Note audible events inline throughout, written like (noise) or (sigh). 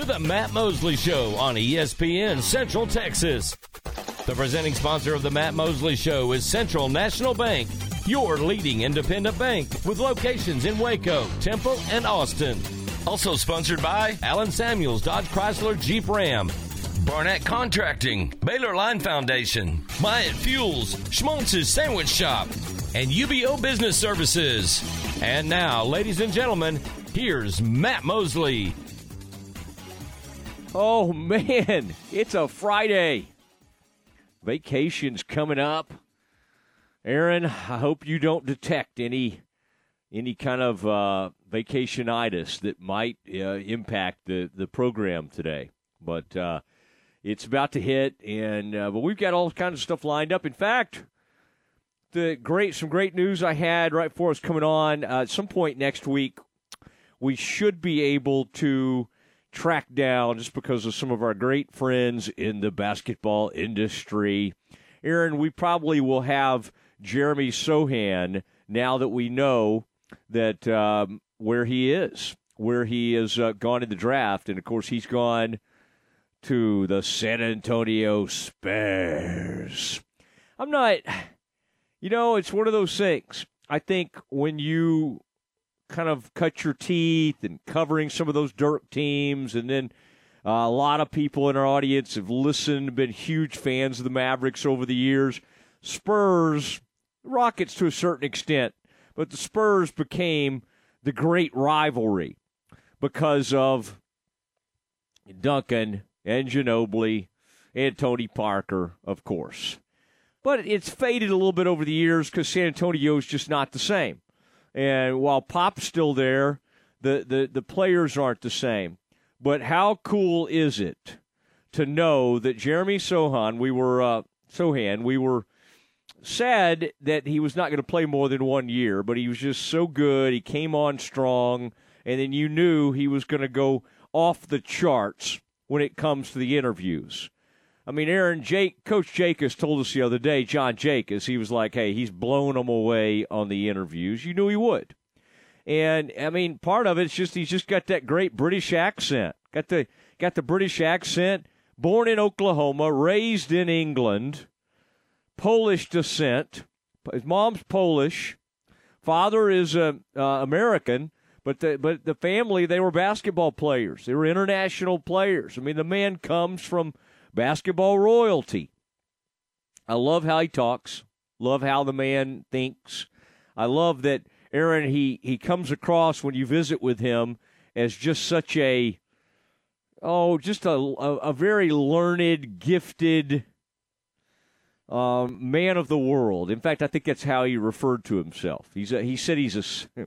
to the Matt Mosley Show on ESPN Central Texas. The presenting sponsor of the Matt Mosley Show is Central National Bank, your leading independent bank with locations in Waco, Temple, and Austin. Also sponsored by Allen Samuels Dodge Chrysler Jeep Ram, Barnett Contracting, Baylor Line Foundation, Myatt Fuels, Schmaltz's Sandwich Shop, and UBEO Business Services. And now, ladies and gentlemen, here's Matt Mosley. Oh man, it's a Friday. Vacation's coming up. Aaron, I hope you don't detect any any kind of uh, vacationitis that might uh, impact the, the program today. But uh, it's about to hit, and uh, but we've got all kinds of stuff lined up. In fact, the great some great news I had right before us coming on. Uh, at some point next week, we should be able to track down just because of some of our great friends in the basketball industry. Aaron, we probably will have Jeremy Sochan now that we know that um, where he is, where he has uh, gone in the draft, and of course he's gone to the San Antonio Spurs. I'm not, you know, it's one of those things. I think when you kind of cut your teeth and covering some of those dirt teams. And then uh, a lot of people in our audience have listened, been huge fans of the Mavericks over the years. Spurs, Rockets to a certain extent, but the Spurs became the great rivalry because of Duncan and Ginobili and Tony Parker, of course. But it's faded a little bit over the years because San Antonio is just not the same. And while Pop's still there, the, the, the players aren't the same. But how cool is it to know that Jeremy Sohan, we were uh, Sochan, we were sad that he was not going to play more than one year, but he was just so good. He came on strong, and then you knew he was going to go off the charts when it comes to the interviews. I mean, Aaron, Jake, Coach Jakus told us the other day, John Jakus, he was like, hey, he's blown them away on the interviews. You knew he would. And I mean, part of it's just he's just got that great British accent. Got the got the British accent. Born in Oklahoma, raised in England, Polish descent. His mom's Polish, father is uh, uh, American, but the but the family they were basketball players. They were international players. I mean, the man comes from basketball royalty. I love how he talks. Love how the man thinks. I love that Aaron he he comes across when you visit with him as just such a oh just a a, a very learned, gifted um, man of the world. In fact, I think that's how he referred to himself. He's a, he said he's a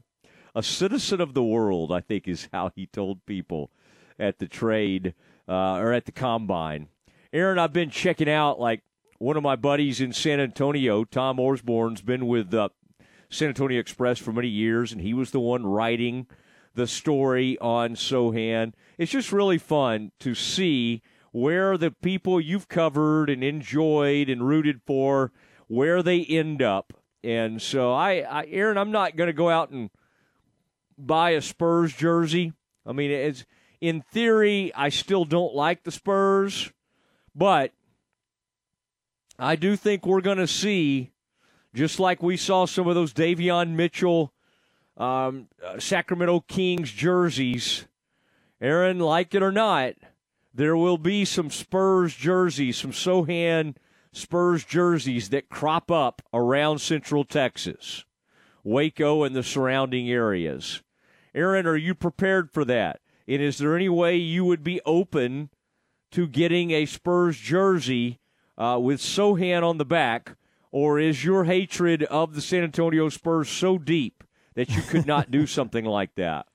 a citizen of the world. I think is how he told people at the trade uh, or at the combine. Aaron, I've been checking out like one of my buddies in San Antonio, Tom Orsborn's been with uh, San Antonio Express for many years, and he was the one writing the story on Sochan. It's just really fun to see where the people you've covered and enjoyed and rooted for, where they end up. And so, I, I Aaron, I'm not going to go out and buy a Spurs jersey. I mean, it's in theory, I still don't like the Spurs. But I do think we're going to see, just like we saw some of those Davion Mitchell, um, uh, Sacramento Kings jerseys. Aaron, like it or not, there will be some Spurs jerseys, some Sochan Spurs jerseys that crop up around Central Texas, Waco, and the surrounding areas. Aaron, are you prepared for that? And is there any way you would be open to getting a Spurs jersey uh, with Sochan on the back, or is your hatred of the San Antonio Spurs so deep that you could not do (laughs) something like that?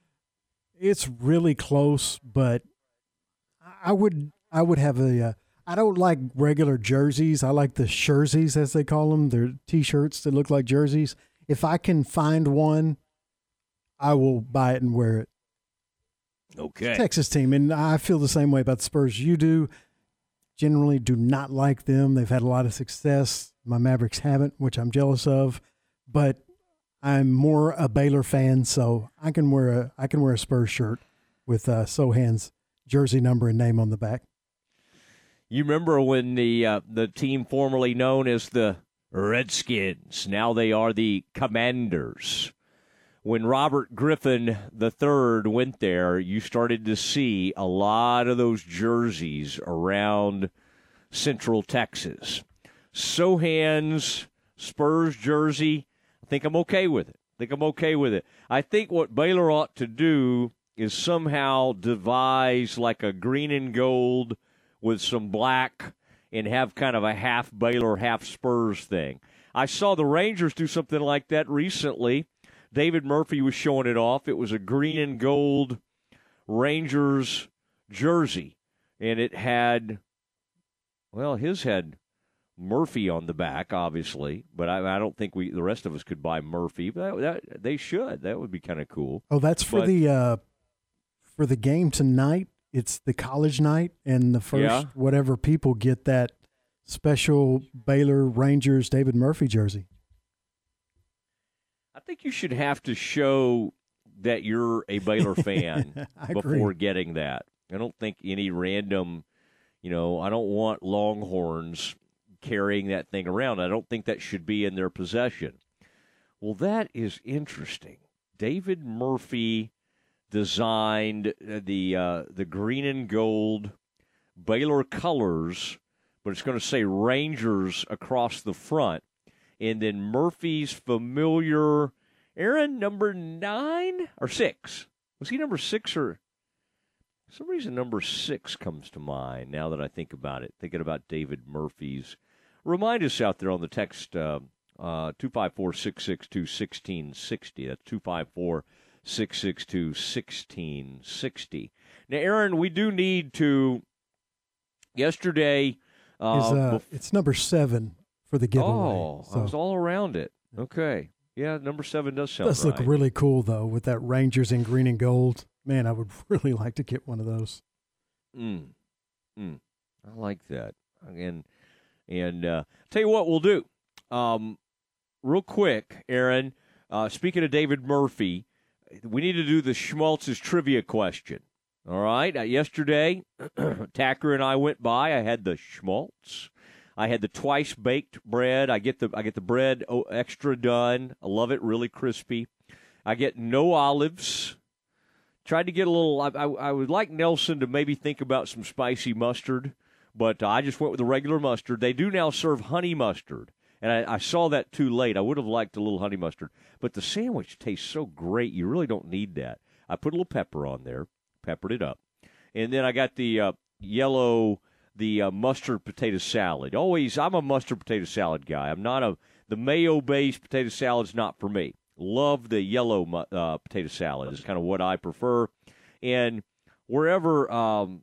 It's really close, but I would I would have a. Uh, I don't like regular jerseys. I like the jerseys as they call them. They're t-shirts that look like jerseys. If I can find one, I will buy it and wear it. Okay. Texas team, and I feel the same way about the Spurs. You do. Generally, do not like them. They've had a lot of success. My Mavericks haven't, which I'm jealous of. But I'm more a Baylor fan, so I can wear a I can wear a Spurs shirt with uh, Sochan's jersey number and name on the back. You remember when the uh, the team formerly known as the Redskins, now they are the Commanders. When Robert Griffin III went there, you started to see a lot of those jerseys around Central Texas. Sochan's Spurs jersey, I think I'm okay with it. I think I'm okay with it. I think what Baylor ought to do is somehow devise like a green and gold with some black and have kind of a half Baylor, half Spurs thing. I saw the Rangers do something like that recently. David Murphy was showing it off. It was a green and gold Rangers jersey, and it had, well, his had Murphy on the back, obviously, but I, I don't think we the rest of us could buy Murphy. But that, that, they should. That would be kind of cool. Oh, that's for But- the uh, for the game tonight. It's the college night, and the first Yeah. whatever people get that special Baylor Rangers David Murphy jersey. I think you should have to show that you're a Baylor (laughs) fan (laughs) before agree. getting that. I don't think any random, you know, I don't want Longhorns carrying that thing around. I don't think that should be in their possession. Well, that is interesting. David Murphy designed uh, the uh, the green and gold Baylor colors, but it's going to say Rangers across the front, and then Murphy's familiar Aaron number nine or six was he number six or for some reason number six comes to mind now that I think about it. Thinking about David Murphy's. Remind us out there on the text uh, uh, 254 662 1660. That's 254 662 1660. Now, Aaron, we do need to. Yesterday. Uh, Is uh, bef- it's number seven for the giveaway. oh, I was all around it. Okay. Yeah, number seven does sound does right. look really cool though with that Rangers in green and gold. Man, I would (laughs) really like to get one of those. Mm. Mm. I like that. And and uh, tell you what we'll do. Um, real quick, Aaron. Uh, speaking of David Murphy, we need to do the Schmaltz's trivia question. All right. Uh, yesterday, (clears throat) Tacker and I went by. I had the Schmaltz. I had the twice baked bread. I get the I get the bread oh, extra done. I love it, really crispy. I get no olives. Tried to get a little. I, I, I would like Nelson to maybe think about some spicy mustard, but I just went with the regular mustard. They do now serve honey mustard, and I, I saw that too late. I would have liked a little honey mustard, but the sandwich tastes so great. You really don't need that. I put a little pepper on there, peppered it up, and then I got the uh, yellow the uh, mustard potato salad. Always, I'm a mustard potato salad guy. I'm not a the mayo based potato salad's not for me. Love the yellow uh, potato salad. Is kind of what I prefer. And wherever um,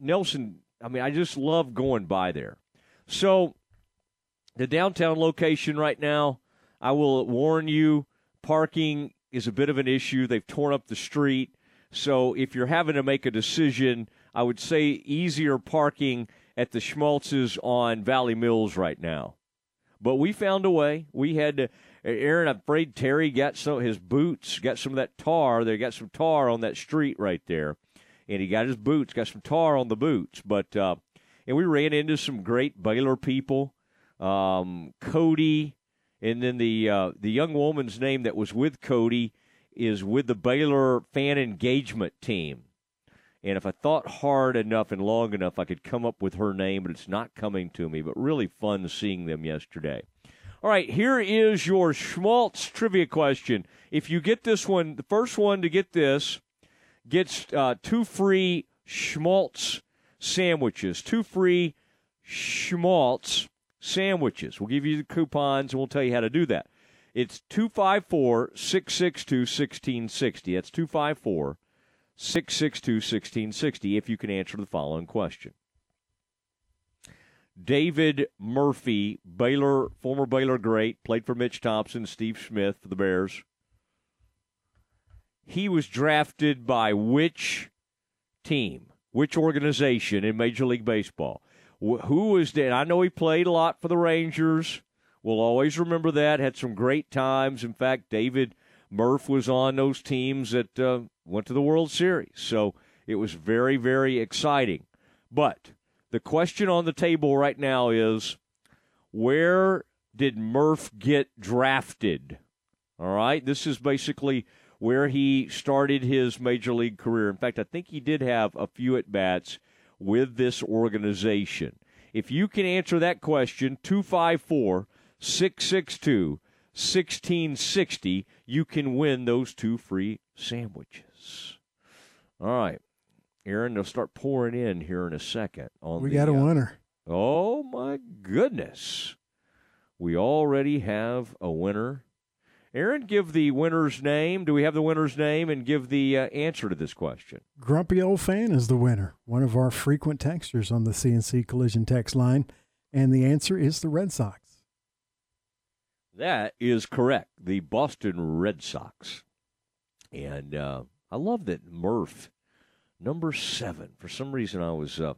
Nelson, I mean, I just love going by there. So the downtown location right now, I will warn you, parking is a bit of an issue. They've torn up the street. So if you're having to make a decision, I would say easier parking at the Schmaltz's on Valley Mills right now. But we found a way. We had to. Aaron, I'm afraid Terry got some his boots, got some of that tar. They got some tar on that street right there, and he got his boots, got some tar on the boots. But uh, and we ran into some great Baylor people, um, Cody, and then the uh, the young woman's name that was with Cody is with the Baylor fan engagement team. And if I thought hard enough and long enough, I could come up with her name, but it's not coming to me. But really fun seeing them yesterday. All right, here is your Schmaltz trivia question. If you get this one, the first one to get this gets uh, two free Schmaltz sandwiches. Two free Schmaltz sandwiches. We'll give you the coupons and we'll tell you how to do that. It's 254 662 1660. That's 254 662 1660 if you can answer the following question. David Murphy, Baylor, former Baylor great, played for Mitch Thompson, Steve Smith for the Bears. He was drafted by which team, which organization in Major League Baseball? Wh- Who was that? I know he played a lot for the Rangers. We'll always remember that. Had some great times. In fact, David Murph was on those teams that uh, went to the World Series. So It was very, very exciting. But the question on the table right now is where did Murph get drafted? All right. This is basically where he started his major league career. In fact, I think he did have a few at bats with this organization. If you can answer that question, 254 662 1660, you can win those two free sandwiches. All right. Aaron, they'll start pouring in here in a second. On we the, got a uh, winner. Oh, my goodness. We already have a winner. Aaron, give the winner's name. Do we have the winner's name? And give the uh, answer to this question. Grumpy Old Fan is the winner, one of our frequent texters on the CNC Collision text line. And the answer is the Red Sox. That is correct. The Boston Red Sox. And uh, I love that Murph, number seven. For some reason, I was uh,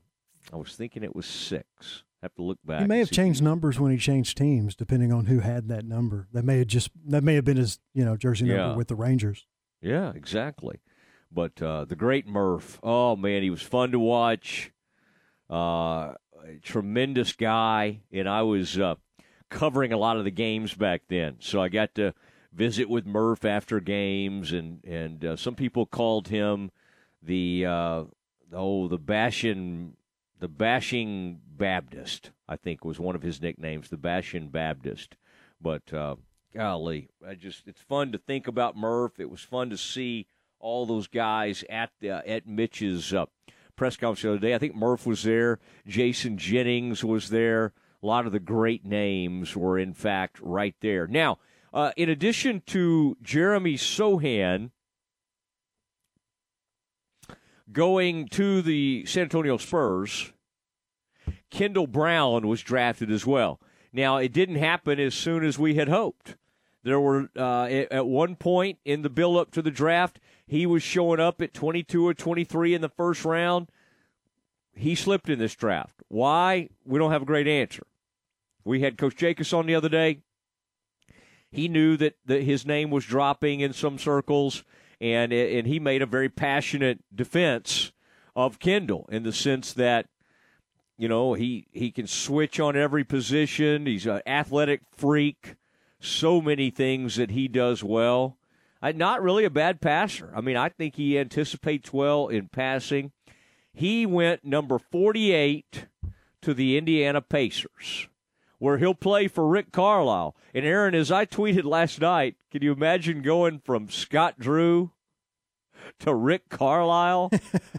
I was thinking it was six. I have to look back. He may have changed numbers when he changed teams, depending on who had that number. That may have just that may have been his you know jersey Yeah. number with the Rangers. Yeah, exactly. But uh, the great Murph, oh man, he was fun to watch. Uh, a tremendous guy, and I was uh, covering a lot of the games back then, so I got to visit with Murph after games, and and uh, some people called him the uh, oh the bashing the bashing Baptist. I think was one of his nicknames, the bashing Baptist. But uh, golly, I just it's fun to think about Murph. It was fun to see all those guys at the, at Mitch's uh, press conference the other day. I think Murph was there. Jason Jennings was there. A lot of the great names were in fact right there. Now, uh, in addition to Jeremy Sochan going to the San Antonio Spurs, Kendall Brown was drafted as well. Now, it didn't happen as soon as we had hoped. There were uh, at one point in the build up to the draft, he was showing up at 22 or 23 in the first round. He slipped in this draft. Why? We don't have a great answer. We had Coach Jakus on the other day. He knew that, his name was dropping in some circles, and and he made a very passionate defense of Kendall in the sense that you know he he can switch on every position. He's an athletic freak. So many things that he does well. Uh, not really a bad passer. I mean, I think he anticipates well in passing. He went number 48 to the Indiana Pacers, where he'll play for Rick Carlisle. And Aaron, as I tweeted last night, can you imagine going from Scott Drew to Rick Carlisle?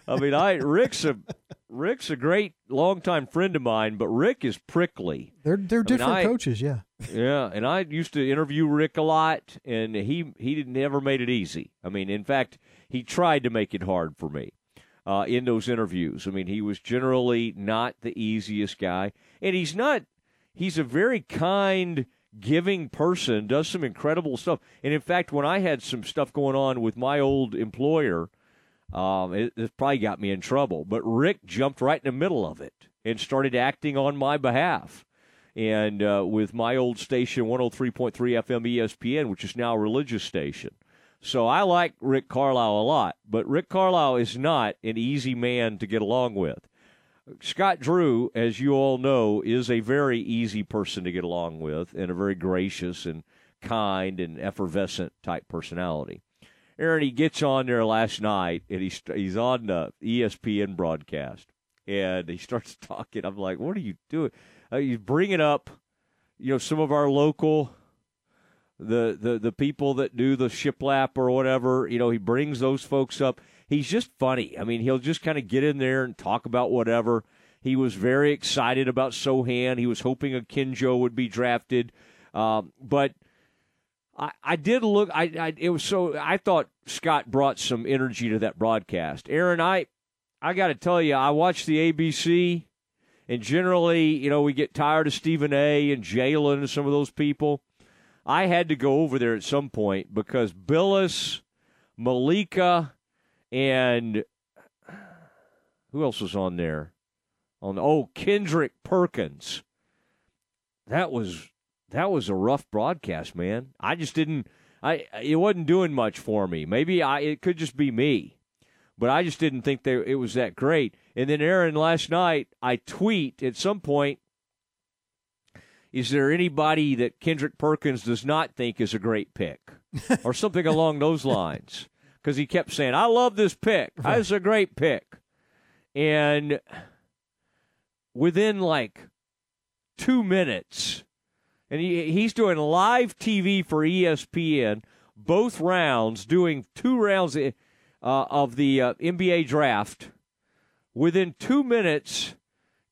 I mean, I Rick's a Rick's a great longtime friend of mine, but Rick is prickly. They're they're different I- coaches, yeah. Yeah, and I used to interview Rick a lot, and he he didn't never made it easy. I mean, in fact, he tried to make it hard for me uh, in those interviews. I mean, he was generally not the easiest guy, and he's not. He's a very kind, giving person. Does some incredible stuff, and in fact, when I had some stuff going on with my old employer, um, it, it probably got me in trouble. But Rick jumped right in the middle of it and started acting on my behalf and uh, with my old station 103.3 FM ESPN, which is now a religious station. So I like Rick Carlisle a lot, but Rick Carlisle is not an easy man to get along with. Scott Drew, as you all know, is a very easy person to get along with and a very gracious and kind and effervescent type personality. Aaron, he gets on there last night and he's he's on the E ESPN broadcast and he starts (laughs) talking. I'm like, "What are you doing?" Uh, he's bringing up, you know, some of our local, the the the people that do the shiplap or whatever. You know, he brings those folks up. He's just funny. I mean, he'll just kind of get in there and talk about whatever. He was very excited about Sochan. He was hoping Akinjo would be drafted, um, but. I, I did look. I, I it was so. I thought Scott brought some energy to that broadcast. Aaron, I I got to tell you, I watched the ABC, and generally, you know, we get tired of Stephen A. and Jalen and some of those people. I had to go over there at some point because Bilas, Malika, and who else was on there? On oh Kendrick Perkins. That was that was a rough broadcast, man. I just didn't. I it wasn't doing much for me. Maybe I it could just be me, but I just didn't think they, it was that great. And then Aaron, last night I tweet at some point. Is there anybody that Kendrick Perkins does not think is a great pick, (laughs) or something along those lines? Because he kept saying, "I love this pick. Right. It's a great pick," and within like two minutes, and he, he's doing live TV for ESPN, both rounds, doing two rounds uh, of the uh, NBA draft. Within two minutes,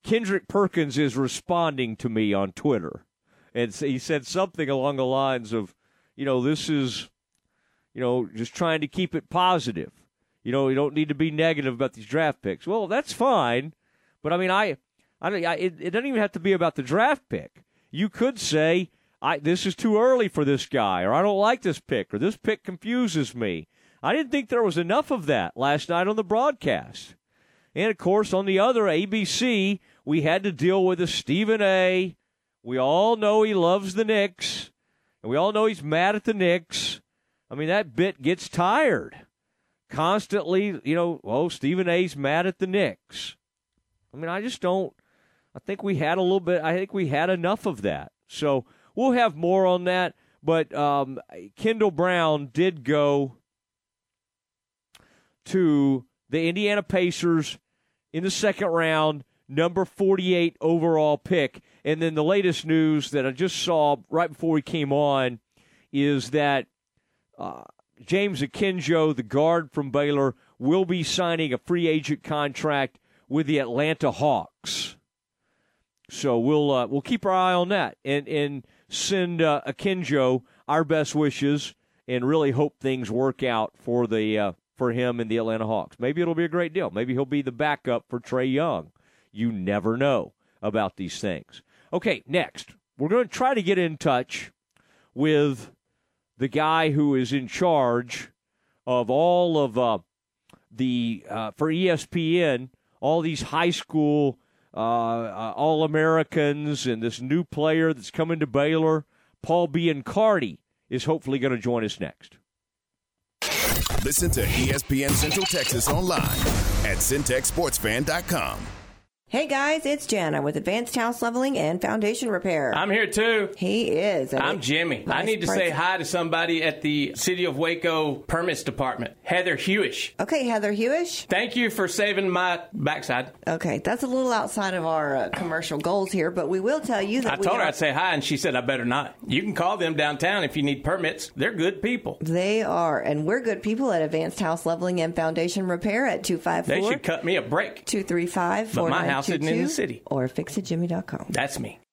Kendrick Perkins is responding to me on Twitter. And he said something along the lines of, you know, this is, you know, just trying to keep it positive. You know, you don't need to be negative about these draft picks. Well, that's fine. But I mean, I, I, I it, it doesn't even have to be about the draft pick. You could say, I, this is too early for this guy, or I don't like this pick, or this pick confuses me. I didn't think there was enough of that last night on the broadcast. And of course, on the other ABC, we had to deal with a Stephen A. We all know he loves the Knicks, and we all know he's mad at the Knicks. I mean, that bit gets tired. Constantly, you know, oh, Stephen A's mad at the Knicks. I mean, I just don't. I think we had a little bit. I think we had enough of that. So we'll have more on that. But um, Kendall Brown did go to the Indiana Pacers in the second round, number 48 overall pick. And then the latest news that I just saw right before we came on is that uh, James Akinjo, the guard from Baylor, will be signing a free agent contract with the Atlanta Hawks. So we'll uh, we'll keep our eye on that and and send uh, Akinjo our best wishes and really hope things work out for the uh, for him and the Atlanta Hawks. Maybe it'll be a great deal. Maybe he'll be the backup for Trae Young. You never know about these things. Okay, next, we're going to try to get in touch with the guy who is in charge of all of uh, the, uh, for ESPN, all these high school uh, uh All Americans and this new player that's coming to Baylor, Paul Biancardi, is hopefully going to join us next. Listen to ESPN Central Texas online at centexsportsfan.com. Hey guys, it's Jana with Advanced House Leveling and Foundation Repair. I'm here too. He is. I'm Jimmy. I need to say hi to somebody at the City of Waco Permits Department, Heather Hewish. Okay, Heather Hewish. Thank you for saving my backside. Okay, that's a little outside of our uh, commercial goals here, but we will tell you that I told her I'd say hi, and she said I better not. You can call them downtown if you need permits. They're good people. They are, and we're good people at Advanced House Leveling and Foundation Repair at two five four. They should cut me a break. Two three five four nine house isn't in the city. Or fixitjimmy.com. That's me.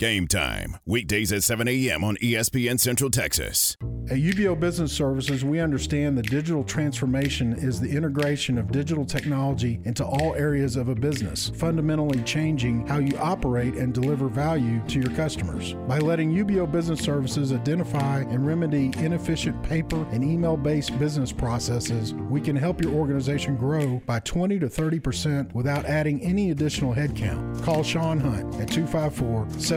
Game time, weekdays at 7 a.m. on ESPN Central Texas. At UBEO Business Services, we understand that digital transformation is the integration of digital technology into all areas of a business, fundamentally changing how you operate and deliver value to your customers. By letting UBEO Business Services identify and remedy inefficient paper and email based business processes, we can help your organization grow by 20 to 30% without adding any additional headcount. Call Sean Hunt at 254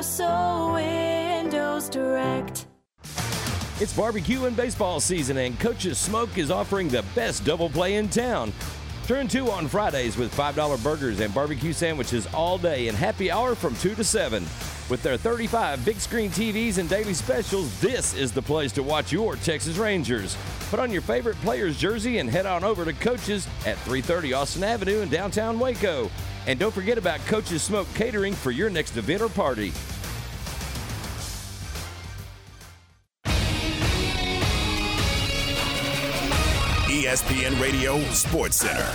Windows Direct. It's barbecue and baseball season, and Coach's Smoke is offering the best double play in town. Turn two on Fridays with $5 burgers and barbecue sandwiches all day and happy hour from 2 to 7. With their 35 big screen TVs and daily specials, this is the place to watch your Texas Rangers. Put on your favorite player's jersey and head on over to Coach's at 330 Austin Avenue in downtown Waco. And don't forget about Coach's Smoke Catering for your next event or party. ESPN Radio Sports Center.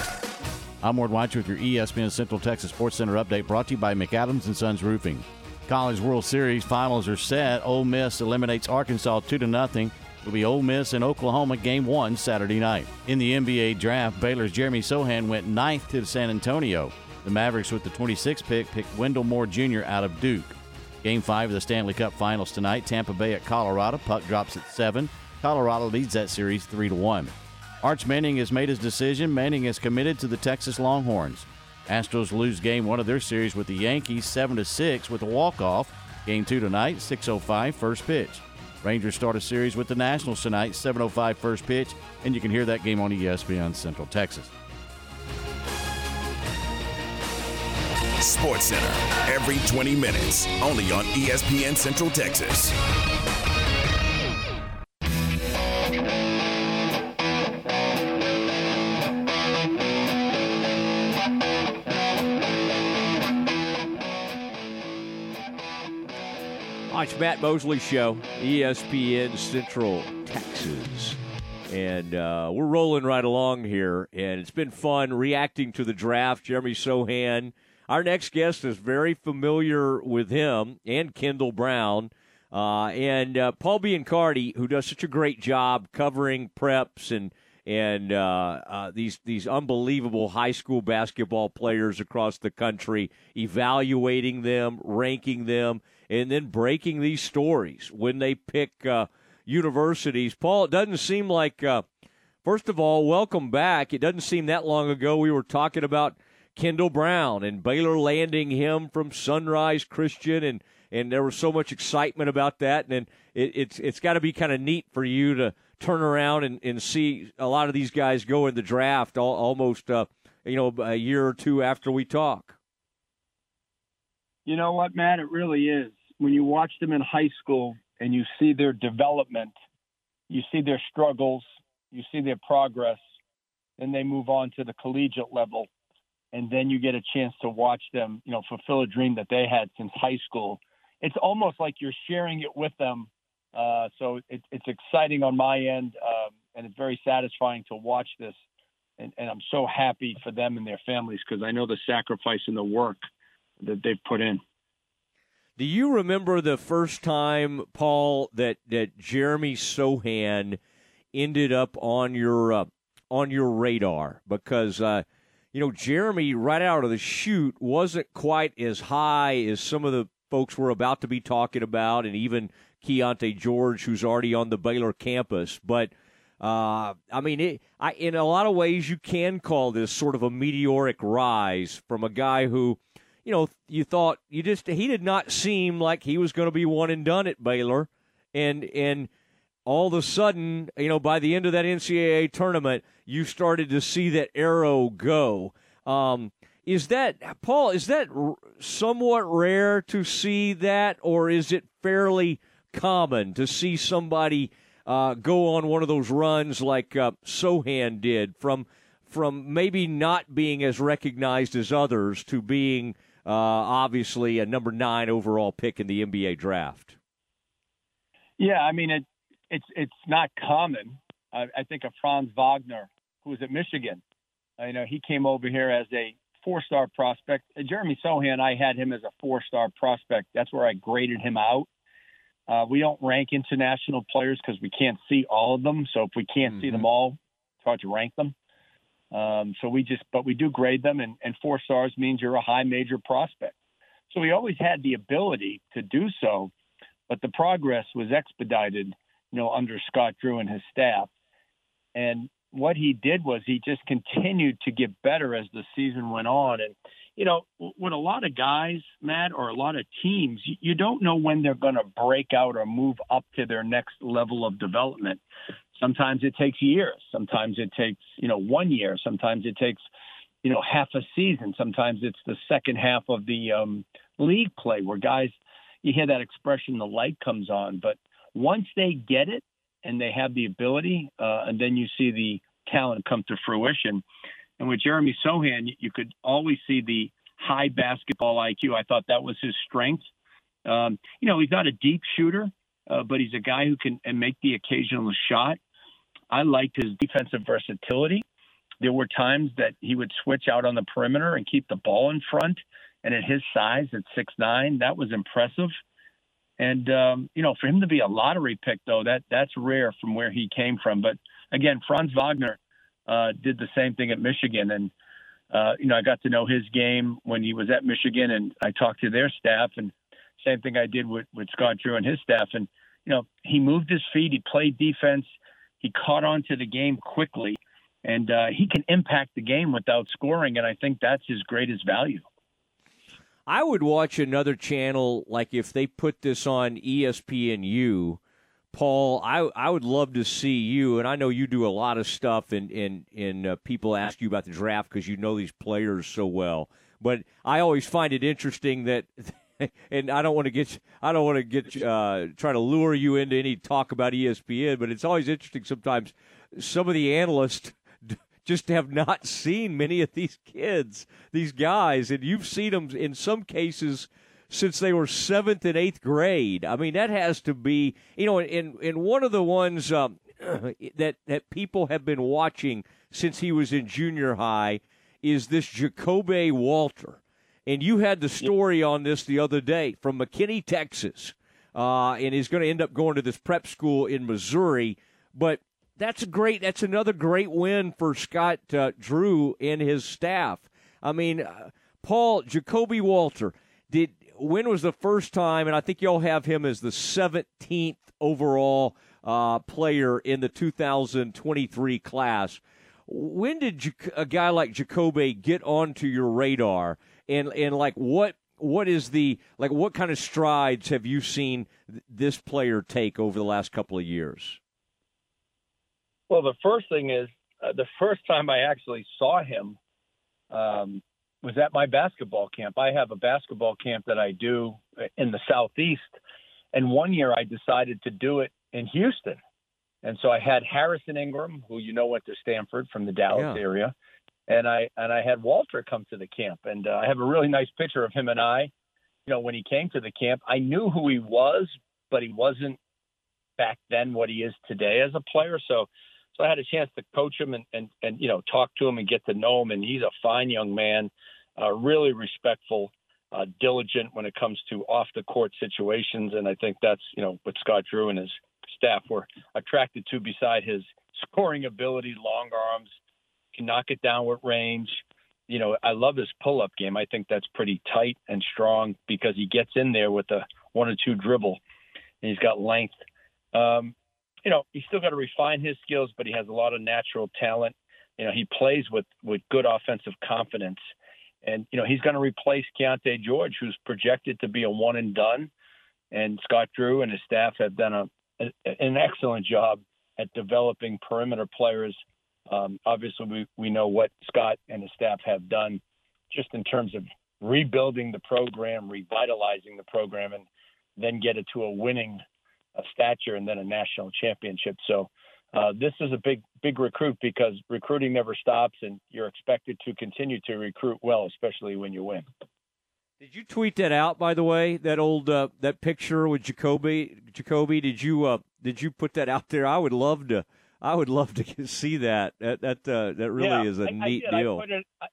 I'm Ward White with your ESPN Central Texas Sports Center update brought to you by McAdams and Sons Roofing. College World Series finals are set. Ole Miss eliminates Arkansas 2 to nothing. It'll be Ole Miss and Oklahoma game one Saturday night. In the NBA draft, Baylor's Jeremy Sochan went ninth to San Antonio. The Mavericks with the 26th pick picked Wendell Moore Jr. out of Duke. Game five of the Stanley Cup Finals tonight. Tampa Bay at Colorado. Puck drops at seven. Colorado leads that series three to one. Arch Manning has made his decision. Manning is committed to the Texas Longhorns. Astros lose game one of their series with the Yankees 7 to 6 with a walk-off. Game two tonight, 6.05 first pitch. Rangers start a series with the Nationals tonight, 7.05 first pitch, and you can hear that game on ESPN Central Texas. Sports Center, every 20 minutes, only on ESPN Central Texas. It's Matt Mosley Show, ESPN Central Texas. And uh, we're rolling right along here, and it's been fun reacting to the draft. Jeremy Sochan. Our next guest is very familiar with him and Kendall Brown. Uh, and uh, Paul Biancardi, who does such a great job covering preps and and uh, uh, these these unbelievable high school basketball players across the country, evaluating them, ranking them, and then breaking these stories when they pick uh, universities. Paul, it doesn't seem like. Uh, first of all, welcome back. It doesn't seem that long ago we were talking about Kendall Brown and Baylor landing him from Sunrise Christian, and and there was so much excitement about that. And it, it's it's got to be kind of neat for you to turn around and, and see a lot of these guys go in the draft all, almost uh, you know a year or two after we talk. You know what, Matt? It really is. When you watch them in high school and you see their development, you see their struggles, you see their progress, then they move on to the collegiate level, and then you get a chance to watch them, you know, fulfill a dream that they had since high school. It's almost like you're sharing it with them. Uh, so it, it's exciting on my end, um, and it's very satisfying to watch this. And, and I'm so happy for them and their families because I know the sacrifice and the work that they've put in. Do you remember the first time, Paul, that that Jeremy Sochan ended up on your uh, on your radar? Because uh, you know Jeremy, right out of the chute, wasn't quite as high as some of the folks we're about to be talking about, and even Keyonte George, who's already on the Baylor campus. But uh, I mean, it, I, in a lot of ways, you can call this sort of a meteoric rise from a guy who you know, you thought you just he did not seem like he was going to be one and done at Baylor, and and all of a sudden, you know, by the end of that NCAA tournament, you started to see that arrow go. Um, is that Paul? Is that r- somewhat rare to see that, or is it fairly common to see somebody uh, go on one of those runs like uh, Sochan did from? From maybe not being as recognized as others to being uh, obviously a number nine overall pick in the NBA draft. Yeah, I mean it, it's it's not common. I, I think of Franz Wagner, who was at Michigan. You know he came over here as a four-star prospect. Uh, Jeremy Sochan, I had him as a four-star prospect. That's where I graded him out. Uh, we don't rank international players because we can't see all of them. So if we can't see them all, it's hard to rank them. Um, so we just, but we do grade them, and, and four stars means you're a high major prospect. So we always had the ability to do so, but the progress was expedited, you know, under Scott Drew and his staff. And what he did was he just continued to get better as the season went on. And, you know, with a lot of guys, Matt, or a lot of teams, you, don't know when they're going to break out or move up to their next level of development. Sometimes it takes years. Sometimes it takes, you know, one year. Sometimes it takes, you know, half a season. Sometimes it's the second half of the um, league play where guys, you hear that expression, the light comes on. But once they get it and they have the ability, uh, and then you see the talent come to fruition. And with Jeremy Sochan, you could always see the high basketball IQ. I thought that was his strength. Um, you know, he's not a deep shooter, uh, but he's a guy who can make the occasional shot. I liked his defensive versatility. There were times that he would switch out on the perimeter and keep the ball in front. And at his size, at six nine, that was impressive. And um, you know, for him to be a lottery pick, though, that that's rare from where he came from. But again, Franz Wagner uh, did the same thing at Michigan, and uh, you know, I got to know his game when he was at Michigan, and I talked to their staff, and same thing I did with with Scott Drew and his staff. And you know, he moved his feet, he played defense, he caught on to the game quickly, and uh, he can impact the game without scoring, and I think that's his greatest value. I would watch another channel like if they put this on E ESPNU. Paul, I I would love to see you, and I know you do a lot of stuff, and and and uh, people ask you about the draft because you know these players so well. But I always find it interesting that, (laughs) and I don't want to get I don't want to get uh, try to lure you into any talk about ESPN, but it's always interesting sometimes. Some of the analysts just have not seen many of these kids, these guys, and you've seen them in some cases since they were seventh and eighth grade. I mean, that has to be, you know, in in one of the ones um, (clears throat) that that people have been watching since he was in junior high is this Ja'Kobe Walter, and you had the story on this the other day from McKinney, Texas, uh, and he's going to end up going to this prep school in Missouri, but that's great. That's another great win for Scott uh, Drew and his staff. I mean, uh, Paul Ja'Kobe Walter did. When was the first time? And I think y'all have him as the 17th overall uh, player in the 2023 class. When did a guy like Ja'Kobe get onto your radar? And and like what what is the like what kind of strides have you seen th- this player take over the last couple of years? Well, the first thing is uh, the first time I actually saw him um, was at my basketball camp. I have a basketball camp that I do in the southeast, and one year I decided to do it in Houston, and so I had Harrison Ingram, who you know went to Stanford from the Dallas Yeah. area, and I and I had Walter come to the camp, and uh, I have a really nice picture of him and I. You know, when he came to the camp, I knew who he was, but he wasn't back then what he is today as a player. So so I had a chance to coach him and, and, and you know talk to him and get to know him. And he's a fine young man, uh, really respectful, uh, diligent when it comes to off the court situations. And I think that's you know what Scott Drew and his staff were attracted to. Beside his (laughs) scoring ability, long arms, can knock it down with range. You know, I love his pull-up game. I think that's pretty tight and strong because he gets in there with a one or two dribble, and he's got length. Um, you know, he's still got to refine his skills, but he has a lot of natural talent. You know, he plays with with good offensive confidence, and you know he's going to replace Keyonte George, who's projected to be a one and done. And Scott Drew and his staff have done a, a an excellent job at developing perimeter players. Um, obviously, we we know what Scott and his staff have done, just in terms of rebuilding the program, revitalizing the program, and then get it to a winning a stature and then a national championship. So uh, this is a big, big recruit because recruiting never stops, and you're expected to continue to recruit well, especially when you win. Did you tweet that out, by the way? That old uh, that picture with Ja'Kobe. Ja'Kobe, did you uh, did you put that out there? I would love to. I would love to (laughs) see that. That that uh, that really Yeah, is a I- I neat did. deal. I put it, I,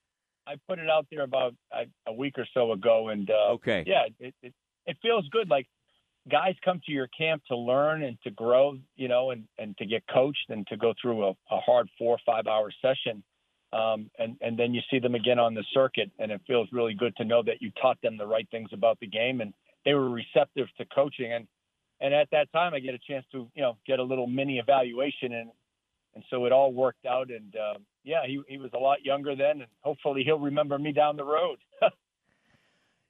I put it out there about a, a week or so ago, and uh, Okay. yeah, it, it it feels good. Like guys come to your camp to learn and to grow, you know, and, and to get coached and to go through a, a hard four or five hour session. Um, and, and then you see them again on the circuit, and it feels really good to know that you taught them the right things about the game and they were receptive to coaching. And, and at that time, I get a chance to, you know, get a little mini evaluation. And, and so it all worked out. And uh, yeah, he, he was a lot younger then, and hopefully he'll remember me down the road. (laughs)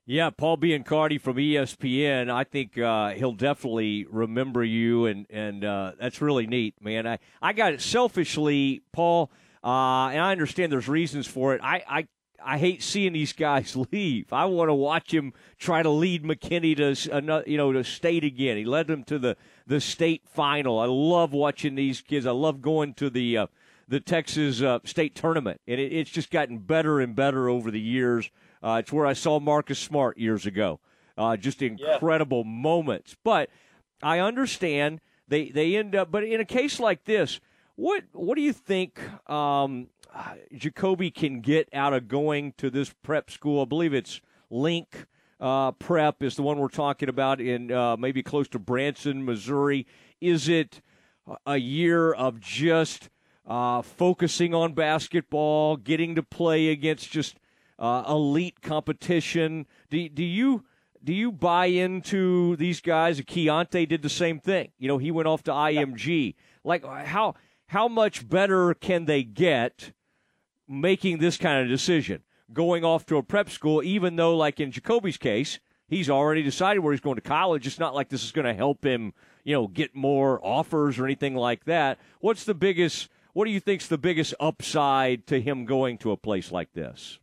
Yeah, Paul Biancardi from ESPN. I think uh, he'll definitely remember you, and and uh, that's really neat, man. I I got it selfishly, Paul, uh, and I understand there's reasons for it. I I. I hate seeing these guys (laughs) leave. I want to watch him try to lead McKinney to you know to state again. He led them to the the state final. I love watching these kids. I love going to the uh, the Texas uh, state tournament, and it, it's just gotten better and better over the years. Uh, it's where I saw Marcus Smart years ago. Uh, just incredible yeah. moments. But I understand they they end up. But in a case like this, what what do you think um, Ja'Kobe can get out of going to this prep school? I believe it's Link. Uh, prep is the one we're talking about in uh, maybe close to Branson, Missouri. Is it a year of just uh, focusing on basketball, getting to play against just uh, elite competition. Do, do you do you buy into these guys? Keyonte did the same thing. You know, he went off to IMG. Like how how much better can they get making this kind of decision? Going off to a prep school, even though, like in Ja'Kobe's case, he's already decided where he's going to college. It's not like this is going to help him, you know, get more offers or anything like that. What's the biggest? What do you think's the biggest upside to him going to a place like this?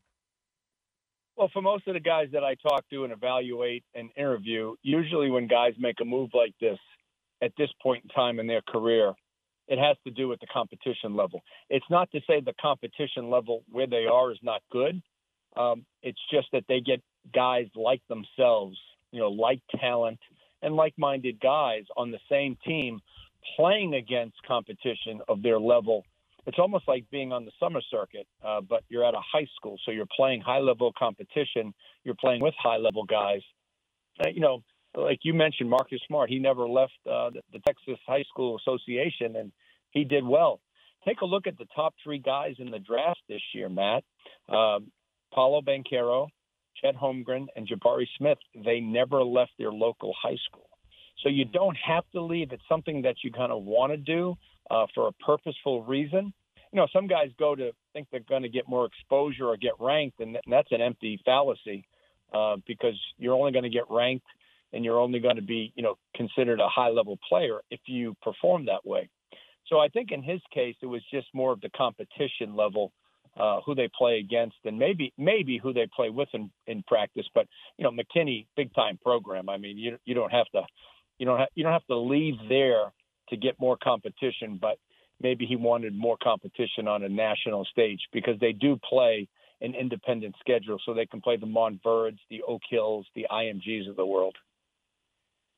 Well, for most of the guys that I talk to and evaluate and interview, usually when guys make a move like this at this point in time in their career, it has to do with the competition level. It's not to say the competition level where they are is not good. Um, it's just that they get guys like themselves, you know, like talent and like minded guys on the same team playing against competition of their level it's almost like being on the summer circuit, uh, but you're at a high school, so you're playing high level competition. You're playing with high level guys. Uh, you know, like you mentioned, Marcus Smart. He never left uh, the, the Texas High School Association, and he did well. Take a look at the top three guys in the draft this year, Matt. Um, Paolo Banchero, Chet Holmgren, and Jabari Smith. They never left their local high school. So you don't have to leave. It's something that you kind of want to do uh, for a purposeful reason you know, some guys go to think they're going to get more exposure or get ranked, and that's an empty fallacy uh, because you're only going to get ranked and you're only going to be, you know, considered a high level player if you perform that way. So I think in his case, it was just more of the competition level, uh, who they play against, and maybe maybe who they play with in, in practice. But you know, McKinney, big time program. I mean, you you don't have to, you don't have, you don't have to leave there to get more competition, but maybe he wanted more competition on a national stage because they do play an independent schedule, so they can play the Montverdes, the Oak Hills, the IMGs of the world.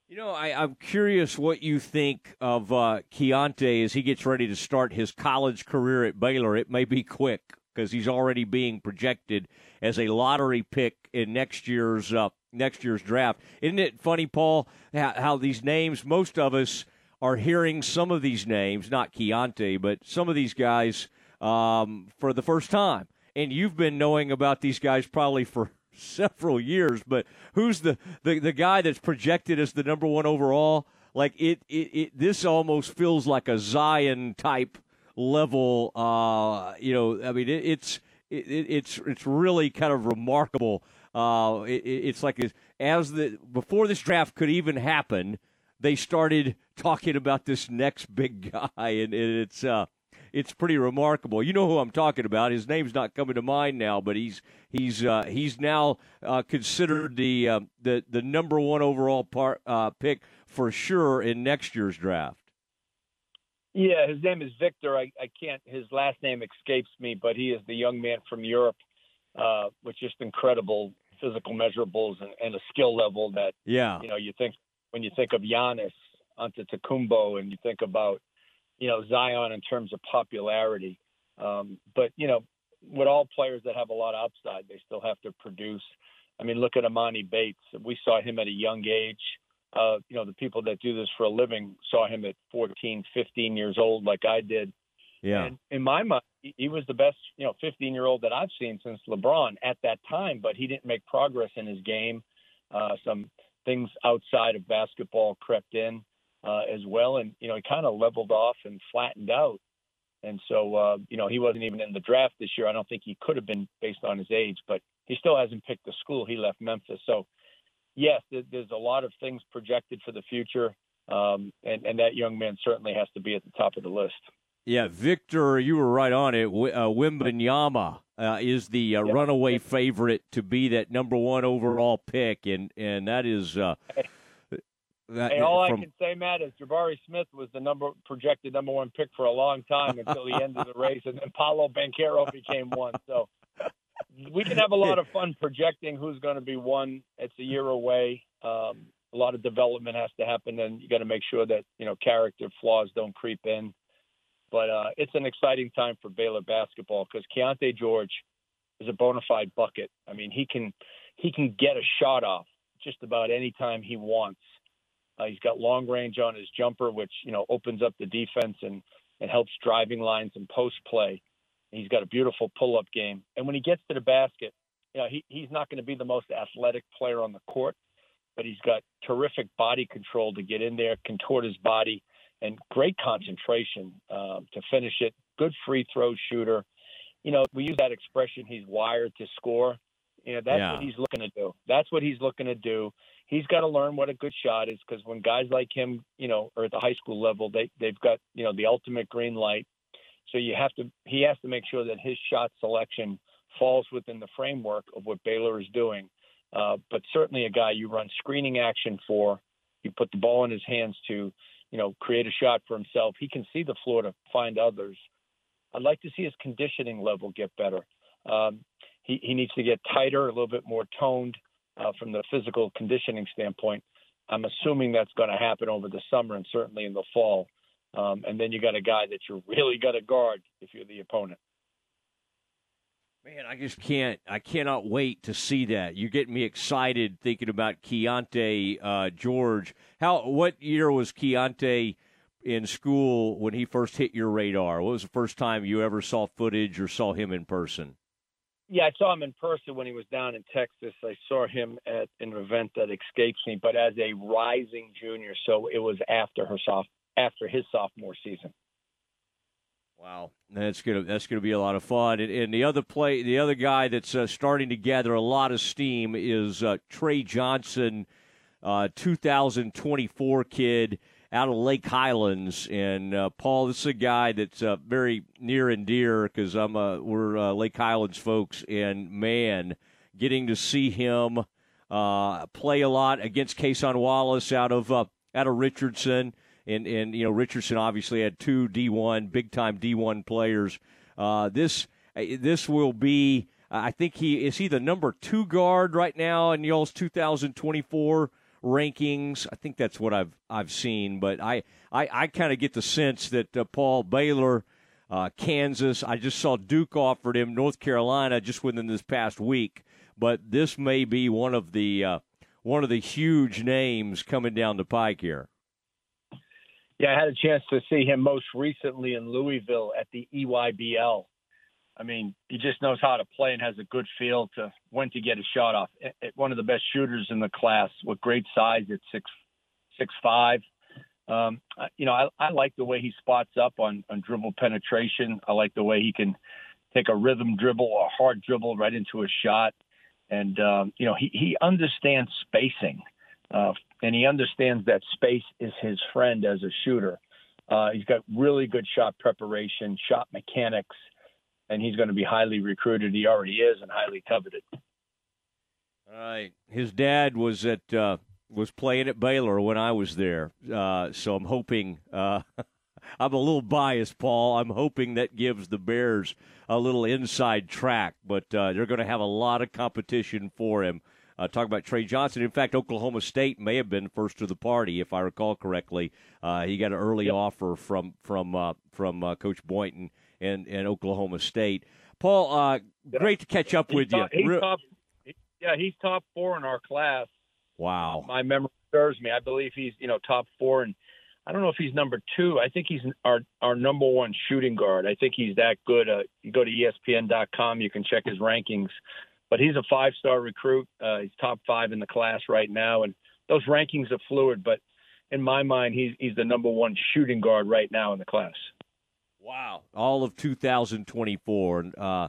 You know, I, am curious what you think of uh, Keyonte as he gets ready to start his college career at Baylor. It may be quick because he's already being projected as a lottery pick in next year's uh, next year's draft. Isn't it funny, Paul, how, how these names? Most of us are hearing some of these names, not Keyonte, but some of these guys um, for the first time. And you've been knowing about these guys probably for (laughs) several years, but who's the, the, the guy that's projected as the number one overall? Like it, it, it this almost feels like a Zion type level. Uh, you know, I mean, it, it's it, it's it's really kind of remarkable. Uh, it, it's like as the before this draft could even happen, they started talking about this next big guy, and, and it's uh, it's pretty remarkable. You know who I'm talking about. His name's not coming to mind now, but he's he's uh, he's now uh, considered the uh, the the number one overall part, uh, pick for sure in next year's draft. Yeah, his name is Victor. I, I can't. His last name escapes me, but he is the young man from Europe uh, with just incredible physical measurables and, and a skill level that yeah you know you think when you think of Giannis Antetokounmpo and you think about, you know, Zion in terms of popularity. Um, but you know, with all players that have a lot of upside, they still have to produce. I mean, look at Emoni Bates. We saw him at a young age. uh, you know, the people that do this for a living saw him at 14, 15 years old, like I did. Yeah. And in my mind, he- he was the best, you know, 15 year old that I've seen since LeBron at that time, but he didn't make progress in his game. Uh, some things outside of basketball crept in uh, as well. And, you know, he kind of leveled off and flattened out. And so, uh, you know, he wasn't even in the draft this year. I don't think he could have been based on his age, but he still hasn't picked the school. He left Memphis. So, yes, there's a lot of things projected for the future. Um, and, and that young man certainly has to be at the top of the list. Yeah, Victor, you were right on it. W- Uh, Wembanyama uh, is the uh, runaway favorite to be that number one overall pick, and and that is uh, that Hey, all from I can say, Matt, is Jabari Smith was the number projected number one pick for a long time until the end of the race, and then Paolo Banchero became one. So we can have a lot of fun projecting who's going to be one. It's a year away. Um, a lot of development has to happen, and you got to make sure that you know character flaws don't creep in. But uh, it's an exciting time for Baylor basketball because Keyonte George is a bona fide bucket. I mean, he can he can get a shot off just about any time he wants. Uh, he's got long range on his jumper, which you know opens up the defense and and helps driving lines and post play. He's got a beautiful pull up game, and when he gets to the basket, you know he he's not going to be the most athletic player on the court, but he's got terrific body control to get in there, contort his body, and great concentration um, to finish it. Good free throw shooter. You know, we use that expression. He's wired to score. You know, that's Yeah. what he's looking to do. That's what he's looking to do. He's got to learn what a good shot is because when guys like him, you know, are at the high school level, they they've got you know the ultimate green light. So you have to he has to make sure that his shot selection falls within the framework of what Baylor is doing. Uh, but certainly a guy you run screening action for, you put the ball in his hands to, you know, create a shot for himself. He can see the floor to find others. I'd like to see his conditioning level get better. Um, he, he needs to get tighter, a little bit more toned uh, from the physical conditioning standpoint. I'm assuming that's going to happen over the summer and certainly in the fall. Um, and then you got a guy that you're really got to guard if you're the opponent. Man, I just can't. I cannot wait to see that. You're getting me excited thinking about Keyonte uh, George. How? What year was Keyonte in school when he first hit your radar? What was the first time you ever saw footage or saw him in person? Yeah, I saw him in person when he was down in Texas. I saw him at an event that escapes me, but as a rising junior, so it was after her soph- after his sophomore season. Wow, that's gonna that's gonna be a lot of fun. And, and the other play, the other guy that's uh, starting to gather a lot of steam is uh, Tre Johnson, uh, 2024 kid out of Lake Highlands. And uh, Paul, this is a guy that's uh, very near and dear because I'm we're uh, Lake Highlands folks, and man, getting to see him play a lot against Kason Wallace out of out of Richardson and and you know Richardson obviously had two D1 big time D1 players. Uh, this this will be I think he is he the number two guard right now in y'all's 2024 rankings. I think that's what I've I've seen, but I I, I kind of get the sense that uh, Paul Baylor. Uh, Kansas. I just saw Duke offered him North Carolina just within this past week, but this may be one of the uh, one of the huge names coming down the pike here. Yeah, I had a chance to see him most recently in Louisville at the EYBL. I mean, he just knows how to play and has a good feel to when to get a shot off. One of the best shooters in the class with great size at six six five. Um, you know, I, I like the way he spots up on, on dribble penetration. I like the way he can take a rhythm dribble or hard dribble right into a shot. And, um, you know, he, he understands spacing. Uh, and he understands that space is his friend as a shooter. Uh, he's got really good shot preparation, shot mechanics, and he's going to be highly recruited. He already is and highly coveted. All right. His dad was at uh, was playing at Baylor when I was there, uh, so I'm hoping. Uh, (laughs) I'm a little biased, Paul. I'm hoping that gives the Bears a little inside track, but uh, they're going to have a lot of competition for him. Uh, talk about Tre Johnson. In fact, Oklahoma State may have been first to the party, if I recall correctly. Uh, he got an early offer from from uh, from uh, Coach Boynton and, and Oklahoma State. Paul, uh, great to catch up He's with top, you. He's Re- top, yeah, he's top four in our class. Wow. My memory serves me. I believe he's you know top four, and I don't know if he's number two. I think he's our our number one shooting guard. I think he's that good. Uh, you go to ESPN.com, you can check his rankings. But he's a five star recruit. Uh, he's top five in the class right now, and those rankings are fluid. But in my mind, he's he's the number one shooting guard right now in the class. Wow. All of 2024. Uh,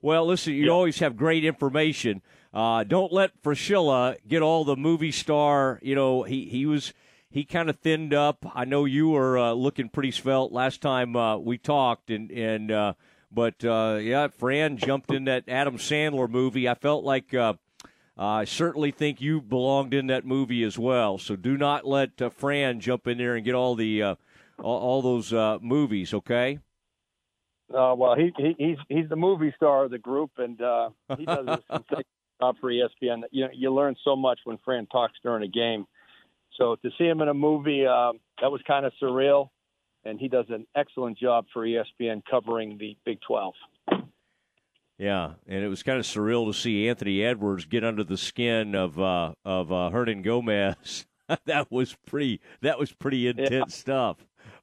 well, listen, you always have great information. Uh, don't let Fraschilla get all the movie star. You know, he, he was he kind of thinned up. I know you were uh, looking pretty svelte last time uh, we talked, and and uh, but uh, yeah, Fran jumped in that Adam Sandler movie. I felt like uh, I certainly think you belonged in that movie as well. So do not let uh, Fran jump in there and get all the uh, all, all those uh, movies. Okay. Uh, well, he, he he's he's the movie star of the group, and uh, he does a (laughs) sensational job for ESPN. You know, you learn so much when Fran talks during a game. So to see him in a movie, um, that was kind of surreal, and he does an excellent job for ESPN covering the Big Twelve. Yeah, and it was kind of surreal to see Anthony Edwards get under the skin of uh, of uh, Hernangómez. (laughs) that was pretty. That was pretty intense stuff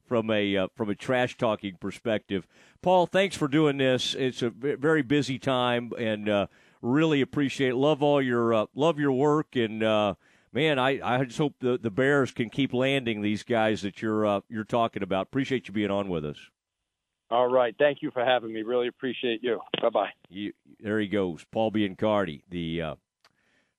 from a uh, from a trash talking perspective. Paul, thanks for doing this. It's a very busy time, and uh, really appreciate. Love all your uh, love your work, and uh, man, I, I just hope the the Bears can keep landing these guys that you're uh, you're talking about. Appreciate you being on with us. All right, thank you for having me. Really appreciate you. Bye bye. There he goes, Paul Biancardi, the uh,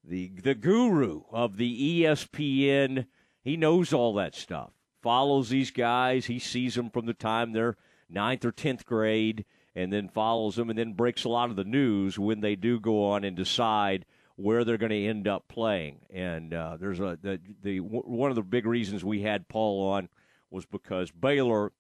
the the guru of the ESPN. He knows all that stuff. Follows these guys. He sees them from the time they're ninth or tenth grade, and then follows them, and then breaks a lot of the news when they do go on and decide where they're going to end up playing. And uh, there's a the, the one of the big reasons we had Paul on was because Baylor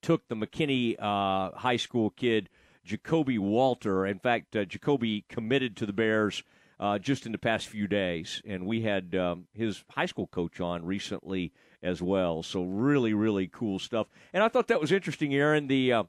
took the McKinney uh, High School kid, Ja'Kobe Walter. In fact, uh, Ja'Kobe committed to the Bears uh, just in the past few days, and we had um, his high school coach on recently as well. So really, really cool stuff. And I thought that was interesting, Aaron. The uh,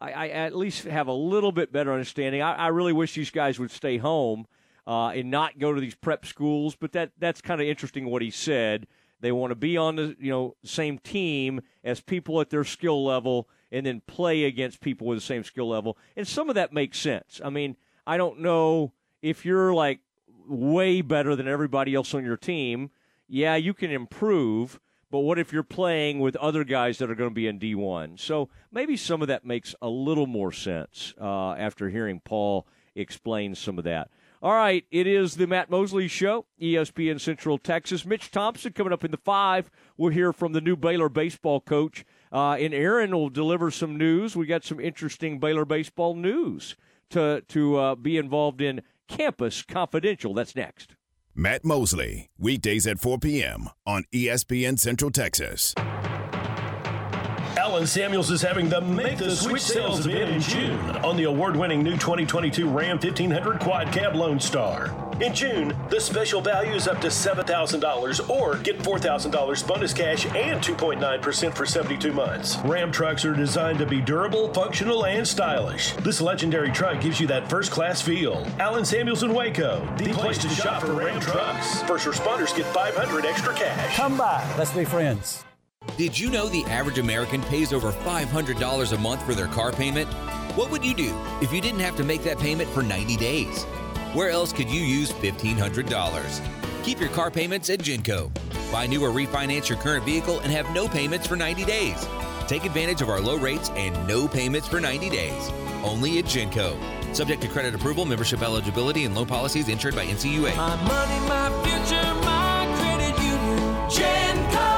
I, I at least have a little bit better understanding. I, I really wish these guys would stay home uh, and not go to these prep schools, but that that's kind of interesting what he said. They want to be on the you know same team as people at their skill level, and then play against people with the same skill level. And some of that makes sense. I mean, I don't know if you're like way better than everybody else on your team. Yeah, you can improve, but what if you're playing with other guys that are going to be in D1? So maybe some of that makes a little more sense uh, after hearing Paul explain some of that. All right, it is the Matt Mosley Show, ESPN Central Texas. Mitch Thompson coming up in the five. We'll hear from the new Baylor baseball coach. Uh, and Aaron will deliver some news. We got some interesting Baylor baseball news to, to uh, be involved in Campus Confidential. That's next. Matt Mosley, weekdays at 4 p.m. on ESPN Central Texas. Alan Samuels is having the Make the Switch sales event in June on the award winning new 2022 Ram 1500 Quad Cab Lone Star. In June, the special value is up to $7,000 or get $4,000 bonus cash and 2.9% for 72 months. Ram trucks are designed to be durable, functional, and stylish. This legendary truck gives you that first class feel. Alan Samuels in Waco, the, place to shop for Ram trucks. First responders get 500 extra cash. Come by. Let's be friends. Did you know the average American pays over $500 a month for their car payment? What would you do if you didn't have to make that payment for 90 days? Where else could you use $1,500? Keep your car payments at Genco. Buy new or refinance your current vehicle and have no payments for 90 days. Take advantage of our low rates and no payments for 90 days. Only at Genco. Subject to credit approval, membership eligibility, and loan policies insured by NCUA. My money, my future, my credit union. Genco.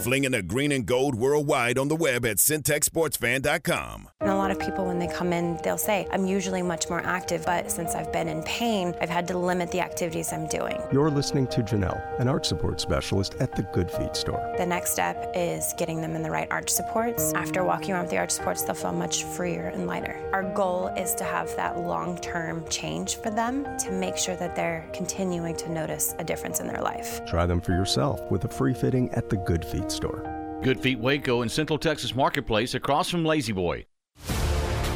Flinging the green and gold worldwide on the web at centexsportsfan.com. And a lot of people, when they come in, they'll say, I'm usually much more active, but since I've been in pain, I've had to limit the activities I'm doing. You're listening to Janelle, an arch support specialist at the Good Feet store. The next step is getting them in the right arch supports. After walking around with the arch supports, they'll feel much freer and lighter. Our goal is to have that long term change for them to make sure that they're continuing to notice a difference in their life. Try them for yourself with a free fitting at the Good Feet store. Good Feet Waco in Central Texas Marketplace across from La-Z-Boy.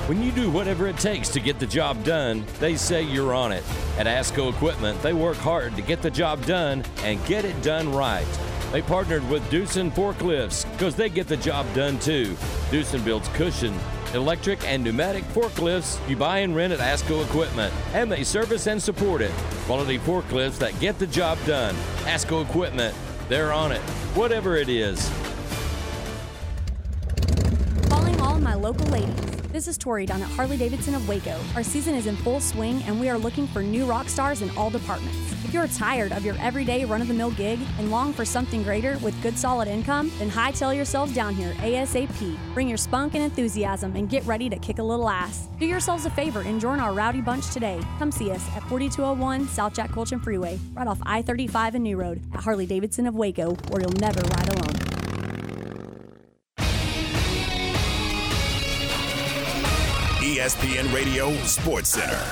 When you do whatever it takes to get the job done, they say you're on it. At ASCO Equipment, they work hard to get the job done and get it done right. They partnered with Doosan Forklifts because they get the job done too. Doosan builds cushion, electric, and pneumatic forklifts you buy and rent at ASCO Equipment, and they service and support it. Quality forklifts that get the job done. ASCO Equipment, they're on it, whatever it is. My local ladies. This is Tori down at Harley Davidson of Waco. Our season is in full swing and we are looking for new rock stars in all departments. If you're tired of your everyday run of the mill gig and long for something greater with good solid income, then hightail yourselves down here ASAP. Bring your spunk and enthusiasm and get ready to kick a little ass. Do yourselves a favor and join our rowdy bunch today. Come see us at 4201 South Jack Kultgen Freeway, right off I 35 and New Road at Harley Davidson of Waco, where you'll never ride alone. ESPN Radio Sports Center.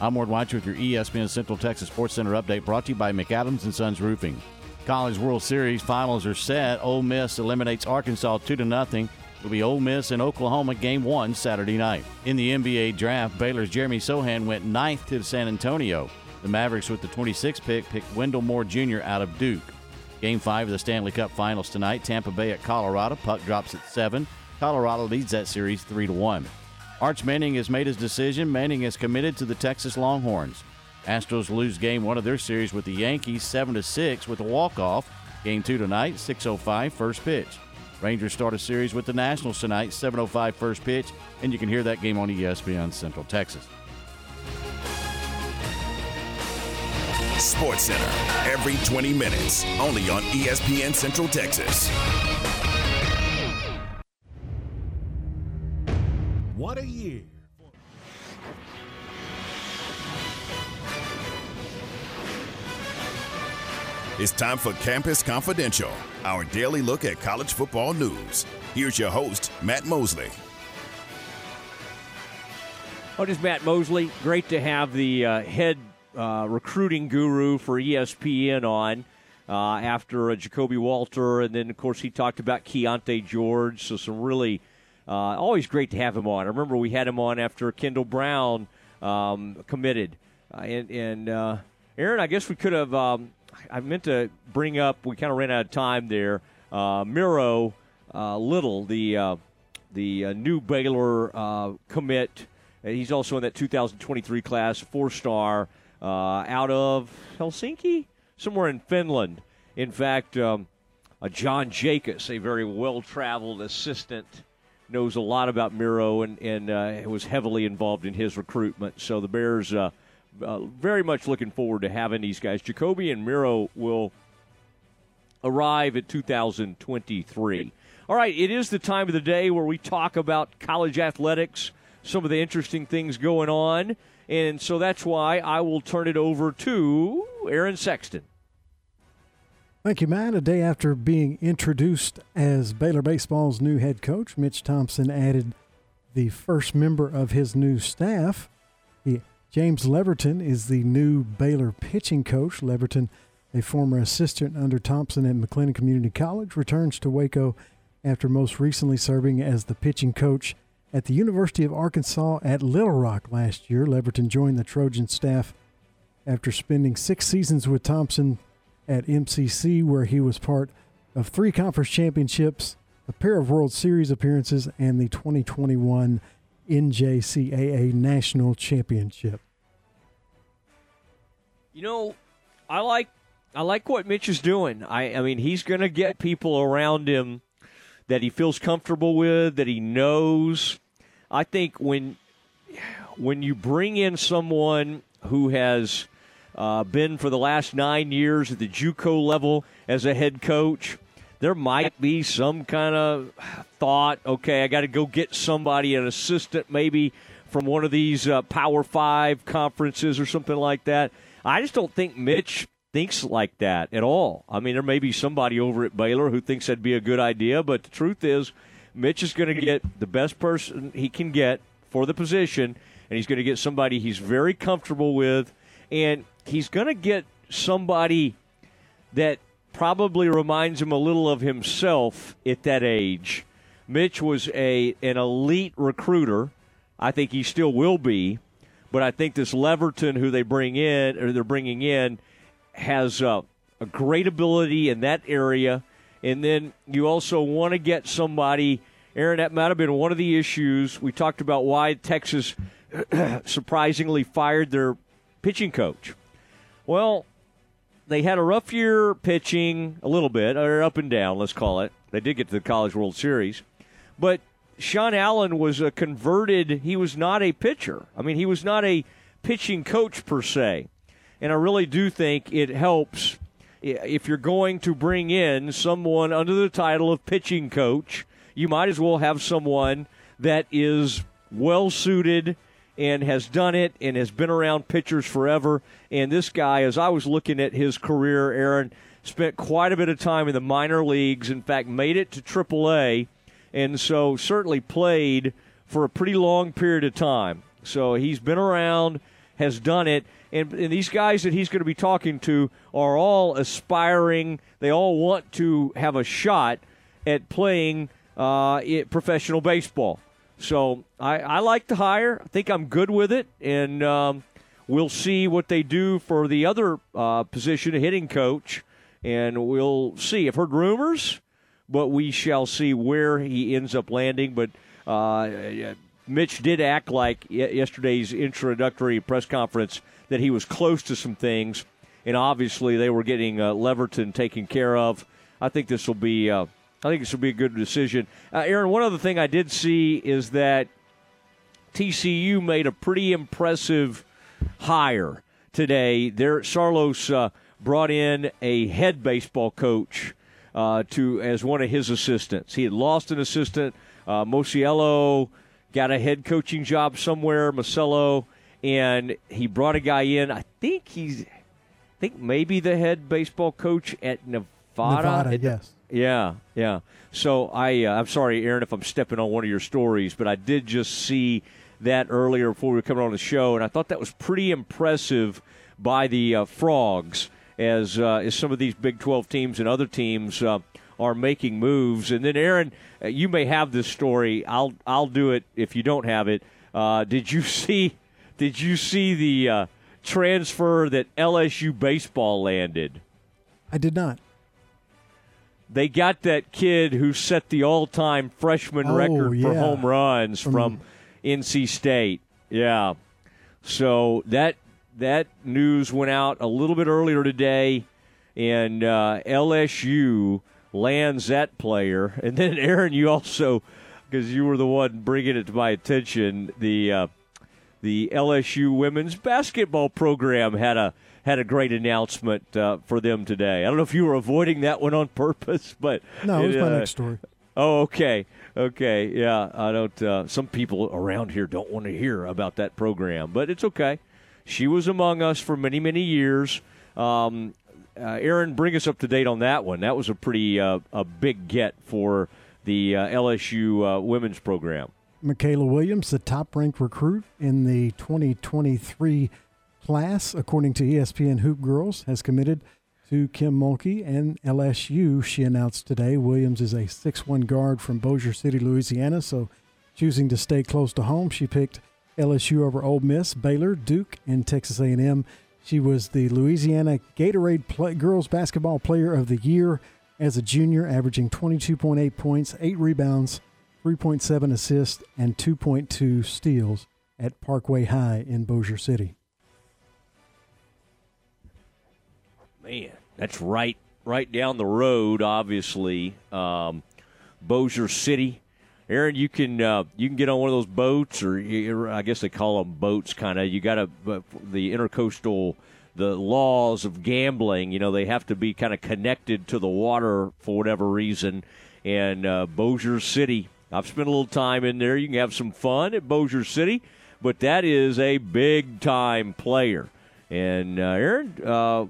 I'm Ward White with your ESPN Central Texas Sports Center update brought to you by McAdams and Sons Roofing. College World Series finals are set. Ole Miss eliminates Arkansas 2 to nothing. It'll be Ole Miss and Oklahoma game one Saturday night. In the NBA draft, Baylor's Jeremy Sochan went ninth to San Antonio. The Mavericks with the 26th pick picked Wendell Moore Jr. out of Duke. Game five of the Stanley Cup Finals tonight. Tampa Bay at Colorado. Puck drops at seven. Colorado leads that series three to one. Arch Manning has made his decision. Manning is committed to the Texas Longhorns. Astros lose game one of their series with the Yankees 7 to 6 with a walk-off. Game two tonight, 6.05 first pitch. Rangers start a series with the Nationals tonight, 7.05 first pitch, and you can hear that game on ESPN Central Texas. Sports Center every 20 minutes, only on ESPN Central Texas. What a year. It's time for Campus Confidential, our daily look at college football news. Here's your host, Matt Mosley. Oh, this Matt Mosley. Great to have the uh, head uh, recruiting guru for ESPN on uh, after uh, Ja'Kobe Walter, and then of course he talked about Keyonte George. So some really uh, always great to have him on. I remember we had him on after Kendall Brown um, committed, uh, and, and uh, Aaron, I guess we could have. Um, I meant to bring up. We kind of ran out of time there. Uh, Miro uh, Little, the uh, the new Baylor commit. He's also in that 2023 class, four star, out of Helsinki, somewhere in Finland. In fact, um, John Jakus, a very well traveled assistant, knows a lot about Miro and, and uh, was heavily involved in his recruitment. So the Bears uh, uh, very much looking forward to having these guys. Ja'Kobe and Miro will arrive at 2023. All right, it is the time of the day where we talk about college athletics, some of the interesting things going on. And so that's why I will turn it over to Aaron Sexton. Thank you, Matt. A day after being introduced as Baylor Baseball's new head coach, Mitch Thompson added the first member of his new staff. He, James Leverton is the new Baylor pitching coach. Leverton, a former assistant under Thompson at McLennan Community College, returns to Waco after most recently serving as the pitching coach at the University of Arkansas at Little Rock last year. Leverton joined the Trojan staff after spending six seasons with Thompson at MCC, where he was part of three conference championships, a pair of World Series appearances, and the 2021 NJCAA National Championship. You know, I like I like what Mitch is doing. I I mean, he's going to get people around him that he feels comfortable with, that he knows. I think when when you bring in someone who has uh, been for the last nine years at the JUCO level as a head coach, there might be some kind of thought. Okay, I got to go get somebody, an assistant, maybe from one of these uh, Power Five conferences or something like that. I just don't think Mitch thinks like that at all. I mean, there may be somebody over at Baylor who thinks that'd be a good idea, but the truth is, Mitch is going to get the best person he can get for the position, and he's going to get somebody he's very comfortable with, and he's going to get somebody that probably reminds him a little of himself at that age. Mitch was a an elite recruiter. I think he still will be, but I think this Leverton, who they bring in or they're bringing in, has a great ability in that area. And then you also want to get somebody, Aaron, that might have been one of the issues. We talked about why Texas (clears throat) surprisingly fired their pitching coach. Well, they had a rough year pitching a little bit, or up and down, let's call it. They did get to the College World Series. But Sean Allen was a converted, he was not a pitcher. I mean, he was not a pitching coach per se. And I really do think it helps if you're going to bring in someone under the title of pitching coach, you might as well have someone that is well suited and has done it and has been around pitchers forever. And this guy, as I was looking at his career, Aaron, spent quite a bit of time in the minor leagues. In fact, made it to AAA, and so certainly played for a pretty long period of time. So he's been around, has done it. And, and these guys that he's going to be talking to are all aspiring. They all want to have a shot at playing uh, professional baseball. So I, I like to hire. I think I'm good with it, and um, we'll see what they do for the other uh, position, a hitting coach, and we'll see. I've heard rumors, but we shall see where he ends up landing. But uh, Mitch did act like yesterday's introductory press conference that he was close to some things, and obviously they were getting uh, Leverton taken care of. I think this will be. I think this will be a good decision. Uh, Aaron, one other thing I did see is that TCU made a pretty impressive hire today. There, Saarloos uh, brought in a head baseball coach uh, to as one of his assistants. He had lost an assistant. Uh, Mosiello got a head coaching job somewhere. Mosiello, and he brought a guy in. I think he's, I think maybe the head baseball coach at Nevada. Nevada, yes. Yeah, yeah. So I, uh, I'm sorry, Aaron, if I'm stepping on one of your stories, but I did just see that earlier before we were coming on the show, and I thought that was pretty impressive by the uh, Frogs as uh, as some of these Big 12 teams and other teams uh, are making moves. And then, Aaron, uh, you may have this story. I'll I'll do it if you don't have it. Uh, did you (laughs) see? Did you see the transfer that LSU baseball landed? I did not. They got that kid who set the all-time freshman Oh, record for home runs From- from NC State. Yeah. So that that news went out a little bit earlier today, and uh, LSU lands that player. (laughs) And then Aaron, you also because you were the one bringing it to my attention, the uh, the LSU women's basketball program had a had a great announcement uh, for them today. I don't know if you were avoiding that one on purpose, (laughs) but No, it was my uh, next story. Oh, okay, okay, yeah. I don't. Uh, some people around here don't want to hear about that program, but it's okay. She was among us for many, many years. Um, uh, Aaron, bring us up to date on that one. That was a pretty uh, a big get for the uh, LSU uh, women's program. Mikaylah Williams, the top ranked recruit in the 2023 class, according to ESPN HoopGurlz, has committed to Kim Mulkey and LSU. She announced today Williams is a 6'1 guard from Bossier City, Louisiana, so choosing to stay close to home, she picked LSU over Ole Miss, Baylor, Duke, and Texas A&M. She was the Louisiana Gatorade play, Girls Basketball Player of the Year as a junior, averaging 22.8 points, 8 rebounds, 3.7 assists, and 2.2 steals at Parkway High in Bossier City. Man, that's right, right down the road. Obviously, um, City. Aaron, you can uh, you can get on one of those boats, or I guess they call them boats. Kind of. You got to the intercoastal the laws of gambling. You know, they have to be kind of connected to the water for whatever reason. And uh, City, I've spent a little time in there. You can have some fun at Bossier City, but that is a big time player. And uh, Aaron, uh,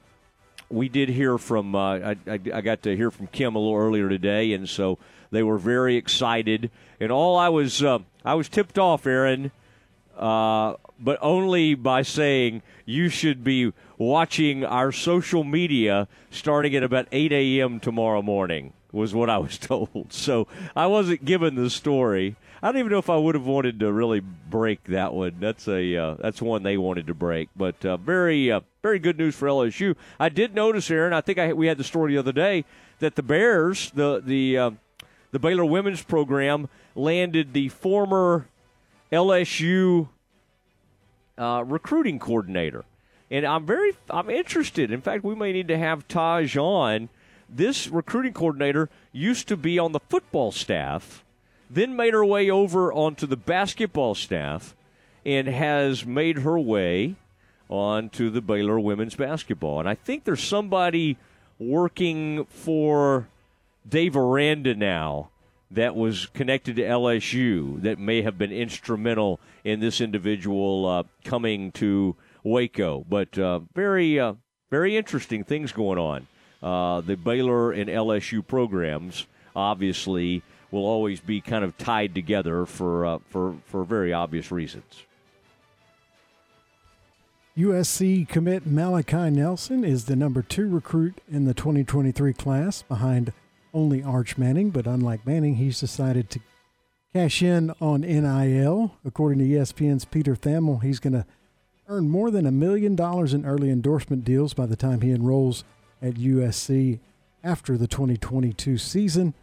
we did hear from uh, I, I, I, got to hear from Kim a little earlier today, and so they were very excited. And all I was uh, I was tipped off, Aaron, uh, but only by saying you should be watching our social media starting at about 8 a.m. tomorrow morning was what I was (laughs) told. So I wasn't given the story. I don't even know if I would have wanted to really break that one. That's a uh, that's one they wanted to break, but uh, very uh, very good news for LSU. I did notice, Aaron. I think I, we had the story the other day that the Bears, the the uh, the Baylor women's program, landed the former LSU uh, recruiting coordinator, and I'm very I'm interested. In fact, we may need to have Taj on. This recruiting coordinator used to be on the football staff then made her way over onto the basketball staff and has made her way onto the Baylor women's basketball. And I think there's somebody working for Dave Aranda now that was connected to LSU that may have been instrumental in this individual uh, coming to Waco. But uh, very, uh, very interesting things going on. Uh, the Baylor and LSU programs, obviously, will always be kind of tied together for uh, for for very obvious reasons. USC commit Malachi Nelson is the number two recruit in the 2023 class, behind only Arch Manning. But unlike Manning, he's decided to cash in on NIL. According to ESPN's Peter Thamel, he's going to earn more than a million dollars in early endorsement deals by the time he enrolls at USC after the 2022 season.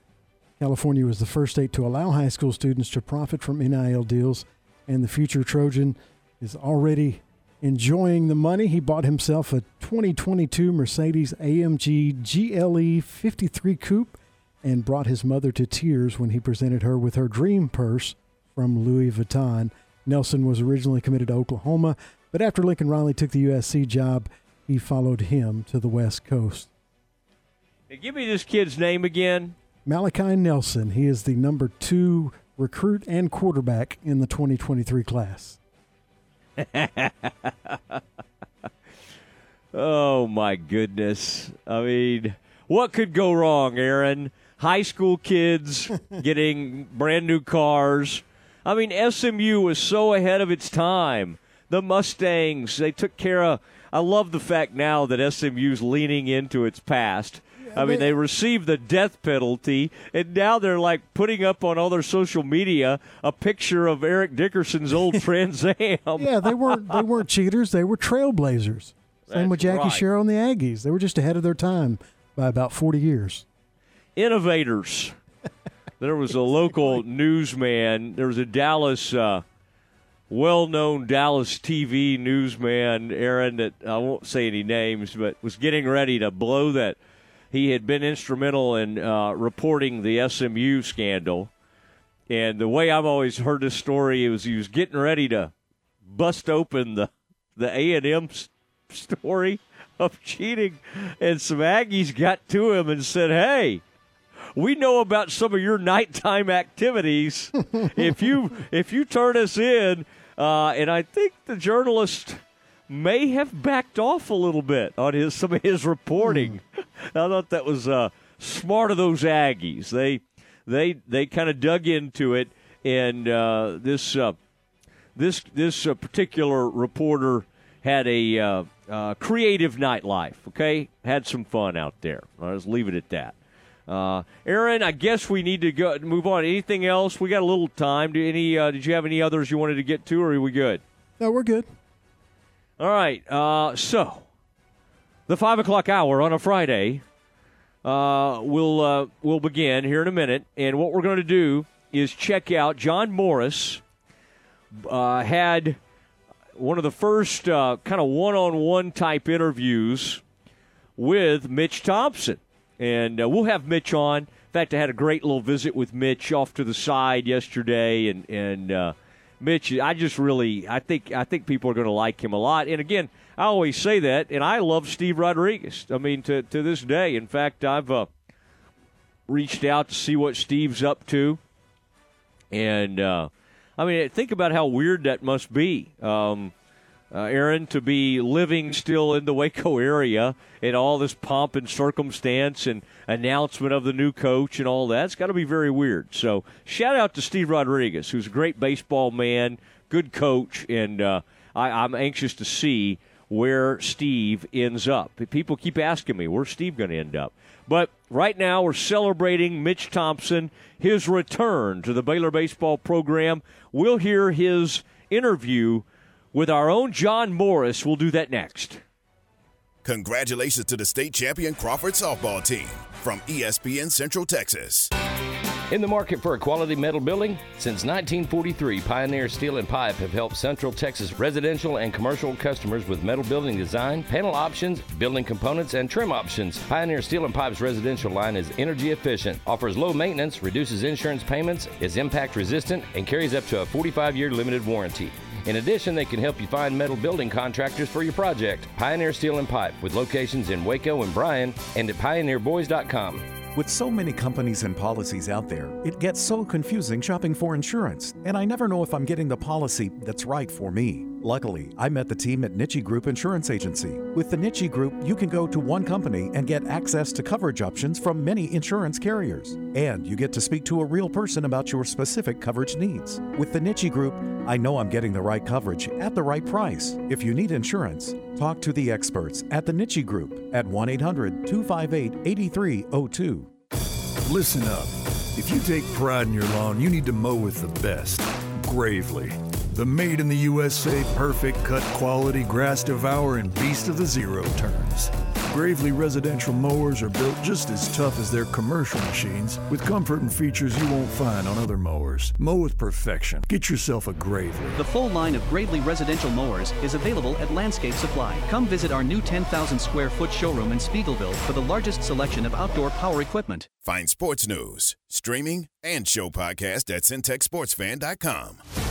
California was the first state to allow high school students to profit from NIL deals, and the future Trojan is already enjoying the money. He bought himself a 2022 Mercedes AMG GLE 53 Coupe and brought his mother to tears when he presented her with her dream purse from Louis Vuitton. Nelson was originally committed to Oklahoma, but after Lincoln Riley took the USC job, he followed him to the West Coast. Give me this kid's name again. Malachi Nelson. He is the number two recruit and quarterback in the 2023 class. (laughs) oh, my goodness. I mean, what could go wrong, Aaron? High school kids (laughs) getting brand new cars. I mean, SMU was so ahead of its time. The Mustangs, they took care of. I love the fact now that SMU's leaning into its past I mean, they received the death penalty, and now they're like putting up on all their social media a picture of Eric Dickerson's old (laughs) Trans Am. yeah, they weren't they weren't cheaters; they were trailblazers. Same That's with Jackie right. Sherrill and the Aggies. They were just ahead of their time by about forty years. Innovators. (laughs) there was a local newsman. There was a Dallas. Uh, well-known Dallas TV newsman, Aaron, that I won't say any names, but was getting ready to blow that he had been instrumental in uh, reporting the SMU scandal. And the way I've always heard this story is he was getting ready to bust open the the A and M story of cheating, and some Aggies got to him and said, "Hey." We know about some of your nighttime activities. (laughs) if you if you turn us in, uh, and I think the journalist may have backed off a little bit on his some of his reporting. (laughs) I thought that was uh, smart of those Aggies. They they they kind of dug into it, and uh, this uh, this this uh, particular reporter had a uh, uh, creative nightlife. Okay, had some fun out there. I'll just leave it at that. Uh, Aaron, I guess we need to go move on. Anything else? We got a little time. Do any? Uh, did you have any others you wanted to get to, or are we good? No, we're good. All right. Uh, so, the five o'clock hour on a Friday uh, will uh, will begin here in a minute, and what we're going to do is check out John Morris. Uh, had one of the first uh, kind of one-on-one type interviews with Mitch Thompson, and uh, we'll have Mitch on. In fact, I had a great little visit with Mitch off to the side yesterday, and and uh, Mitch, I just really, I think, I think people are going to like him a lot. And again, I always say that, and I love Steve Rodriguez. I mean, to to this day. In fact, I've uh, reached out to see what Steve's up to, and uh, I mean, think about how weird that must be. Um, uh, Aaron, to be living still in the Waco area in all this pomp and circumstance and announcement of the new coach and all that. It's got to be very weird. So, shout out to Steve Rodriguez, who's a great baseball man, good coach, and uh, I, I'm anxious to see where Steve ends up. People keep asking me, where's Steve going to end up? But right now, we're celebrating Mitch Thompson, his return to the Baylor baseball program. We'll hear his interview with our own John Morris. We'll do that next. Congratulations to the state champion Crawford softball team from ESPN Central Texas. In the market for a quality metal building? Since 1943, Pioneer Steel and Pipe have helped Central Texas residential and commercial customers with metal building design, panel options, building components, and trim options. Pioneer Steel and Pipe's residential line is energy efficient, offers low maintenance, reduces insurance payments, is impact resistant, and carries up to a 45 year limited warranty. In addition, they can help you find metal building contractors for your project. Pioneer Steel and Pipe with locations in Waco and Bryan and at pioneerboys.com. With so many companies and policies out there, it gets so confusing shopping for insurance, and I never know if I'm getting the policy that's right for me. Luckily, I met the team at Nitchie Group Insurance Agency. With the Nitchie Group, you can go to one company and get access to coverage options from many insurance carriers. And you get to speak to a real person about your specific coverage needs. With the Nitchie Group, I know I'm getting the right coverage at the right price. If you need insurance, talk to the experts at the Nitchie Group at 1 800 258 8302. Listen up. If you take pride in your lawn, you need to mow with the best. Gravely. The made in the USA perfect cut quality grass devour and beast of the zero turns. Gravely residential mowers are built just as tough as their commercial machines with comfort and features you won't find on other mowers. Mow with perfection. Get yourself a Gravely. The full line of Gravely residential mowers is available at Landscape Supply. Come visit our new 10,000 square foot showroom in Speegleville for the largest selection of outdoor power equipment. Find sports news, streaming, and show podcast at centexsportsfan.com.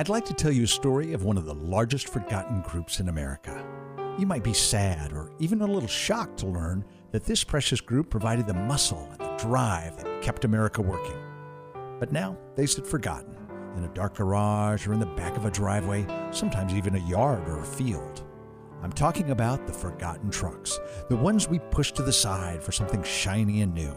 I'd like to tell you a story of one of the largest forgotten groups in America. You might be sad or even a little shocked to learn that this precious group provided the muscle and the drive that kept America working. But now they sit forgotten in a dark garage or in the back of a driveway, sometimes even a yard or a field. I'm talking about the forgotten trucks, the ones we push to the side for something shiny and new.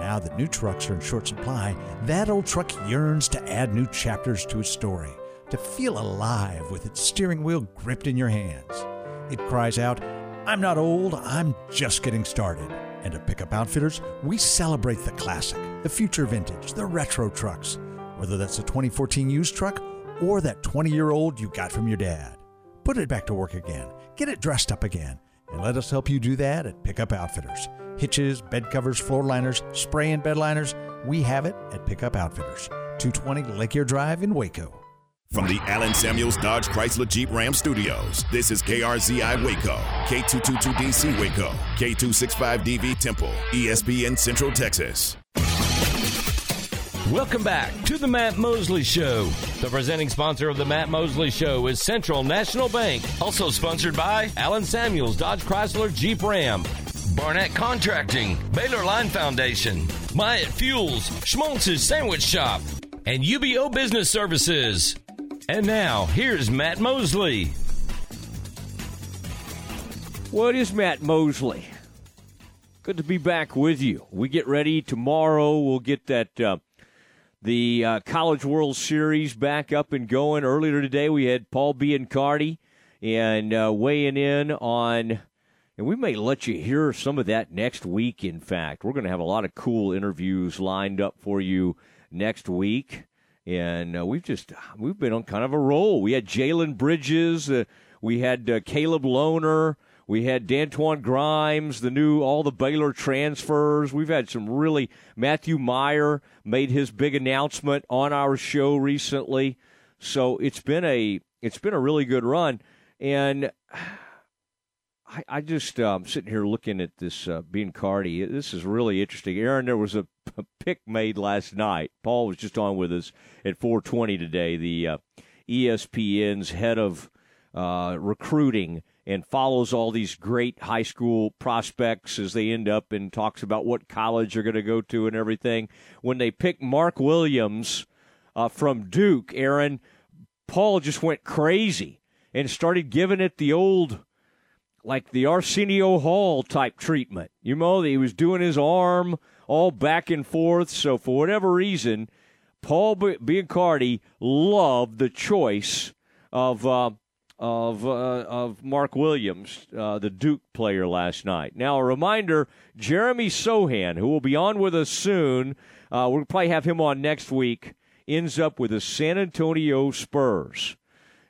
Now that new trucks are in short supply, that old truck yearns to add new chapters to its story, to feel alive with its steering wheel gripped in your hands. It cries out, I'm not old, I'm just getting started. And at Pickup Outfitters, we celebrate the classic, the future vintage, the retro trucks, whether that's a 2014 used truck or that 20 year old you got from your dad. Put it back to work again, get it dressed up again, and let us help you do that at Pickup Outfitters. Hitches, bed covers, floor liners, spray and bed liners, we have it at Pickup Outfitters. 220 Lake Air Drive in Waco. From the Allen Samuels Dodge Chrysler Jeep Ram Studios, this is KRZI Waco, K222DC Waco, K265DV Temple, ESPN Central Texas. Welcome back to the Matt Mosley Show. The presenting sponsor of the Matt Mosley Show is Central National Bank, also sponsored by Allen Samuels Dodge Chrysler Jeep Ram, Barnett Contracting, Baylor Line Foundation, Myatt Fuels, Schmaltz's Sandwich Shop, and UBEO Business Services. And now, here's Matt Mosley. What is Matt Mosley? Good to be back with you. We get ready tomorrow. We'll get that uh, the uh, College World Series back up and going. Earlier today, we had Paul Biancardi and uh, weighing in on, and we may let you hear some of that next week. In fact, we're going to have a lot of cool interviews lined up for you next week and uh, we've just we've been on kind of a roll. We had Jalen Bridges. Uh, We had uh, Caleb Lohner. We had D'Antoine Grimes, the new all the Baylor transfers. We've had some really Matthew Mayer made his big announcement on our show recently. So it's been a it's been a really good run, and I, I just um, sitting here looking at this uh, Biancardi. This is really interesting. Aaron, there was a, a, pick made last night. Paul was just on with us at 4:20 today. The uh, ESPN's head of uh, recruiting and follows all these great high school prospects as they end up and talks about what college they're going to go to and everything. When they pick Mark Williams uh, from Duke, Aaron, Paul just went crazy and started giving it the old, like the Arsenio Hall type treatment. You know, he was doing his arm all back and forth. So for whatever reason, Paul Biancardi loved the choice of. Uh, of uh, of Mark Williams, uh, the Duke player last night. Now, a reminder: Jeremy Sochan, who will be on with us soon, uh, we'll probably have him on next week. Ends up with the San Antonio Spurs,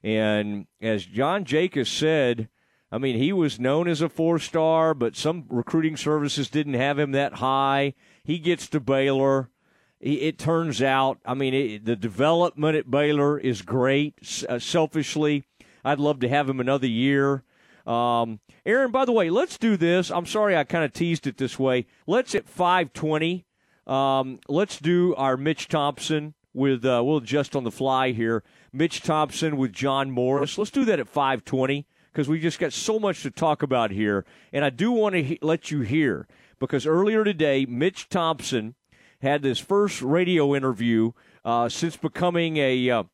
and as John Jakus said, I mean he was known as a four star, but some recruiting services didn't have him that high. He gets to Baylor. It turns out, I mean, it, the development at Baylor is great. Uh, selfishly, I'd love to have him another year. Um, Aaron, by the way, let's do this. I'm sorry I kind of teased it this way. Let's at 520. Um, let's do our Mitch Thompson with uh, we'll adjust on the fly here. Mitch Thompson with John Morris. Let's do that at 520 because we just got so much to talk about here, and I do want to he- let you hear because earlier today, Mitch Thompson had his first radio interview uh, since becoming a uh,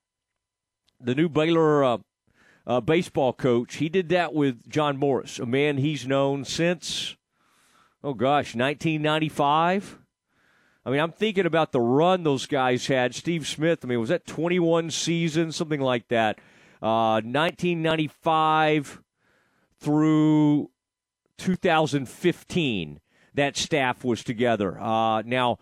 the new Baylor uh, uh, baseball coach. He did that with John Morris, a man he's known since, oh gosh, 1995. I mean, I'm thinking about the run those guys had. Steve Smith, I mean, was that 21 seasons, something like that? Uh, 1995 through 2015, that staff was together. Uh, now,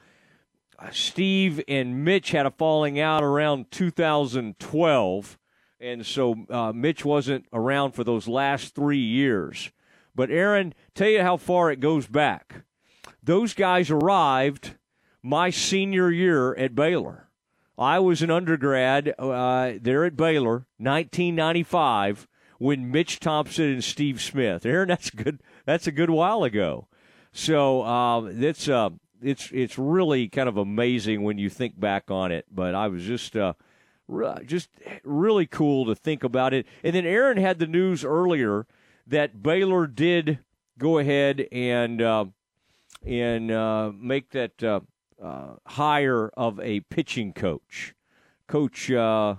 Steve and Mitch had a falling out around 2012 and so uh, Mitch wasn't around for those last three years. But Aaron, tell you how far it goes back. Those guys arrived my senior year at Baylor. I was an undergrad uh, there at Baylor, 1995, when Mitch Thompson and Steve Smith. Aaron, that's good. That's a good while ago. So um, it's uh, it's it's really kind of amazing when you think back on it. But I was just uh, just really cool to think about it. And then Aaron had the news earlier that Baylor did go ahead and uh, and uh, make that uh, hire of a pitching coach, Coach uh,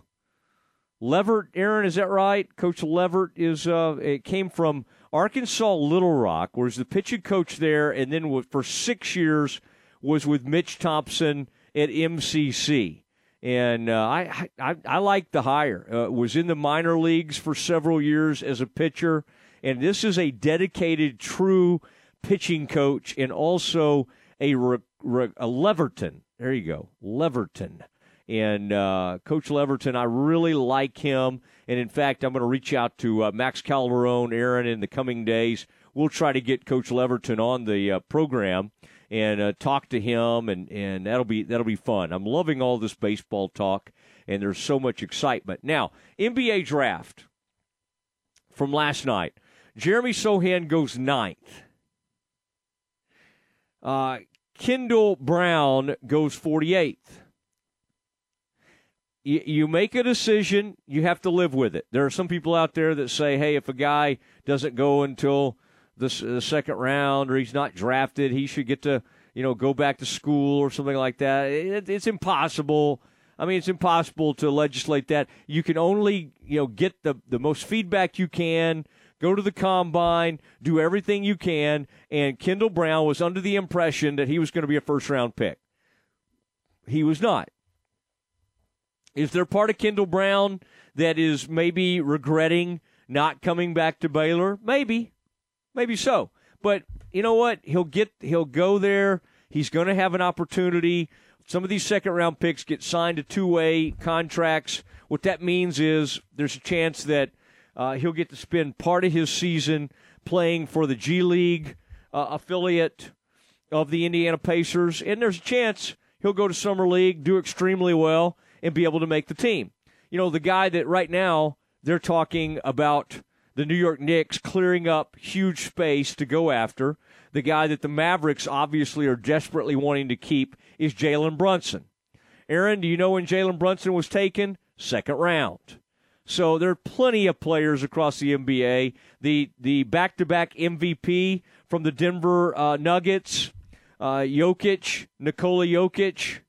Levert. Aaron, is that right? Coach Levert is. Uh, it came from Arkansas Little Rock, was the pitching coach there, and then for six years was with Mitch Thompson at MCC and uh, I, I I like the hire. Uh, was in the minor leagues for several years as a pitcher, and this is a dedicated, true pitching coach, and also a, re, re, a Leverton. There you go, Leverton. And uh, Coach Leverton, I really like him. And in fact, I'm going to reach out to uh, Max Calderon, Aaron, in the coming days. We'll try to get Coach Leverton on the uh, program and uh, talk to him, and, and that'll be that'll be fun. I'm loving all this baseball talk, and there's so much excitement. Now, NBA draft from last night. Jeremy Sochan goes ninth. Uh, Kendall Brown goes 48th. You, make a decision, you have to live with it. There are some people out there that say, hey, if a guy doesn't go until the, the second round or he's not drafted, he should get to you know go back to school or something like that. It, it's impossible. I mean, it's impossible to legislate that. You can only you know get the the most feedback you can. Go to the combine, do everything you can, and Kendall Brown was under the impression that he was going to be a first round pick. He was not. Is there part of Kendall Brown that is maybe regretting not coming back to Baylor? Maybe. Maybe so. But you know what? He'll get he'll go there. He's going to have an opportunity. Some of these second round picks get signed to two way contracts. What that means is there's a chance that Uh, he'll get to spend part of his season playing for the G League uh, affiliate of the Indiana Pacers, and there's a chance he'll go to summer league, do extremely well, and be able to make the team. You know, the guy that right now they're talking about the New York Knicks clearing up huge space to go after. The guy that the Mavericks obviously are desperately wanting to keep is Jalen Brunson. Aaron, do you know when Jalen Brunson was taken? Second round. So there are plenty of players across the NBA. The the back to back MVP from the Denver uh, Nuggets, uh, Jokic, Nikola Jokic.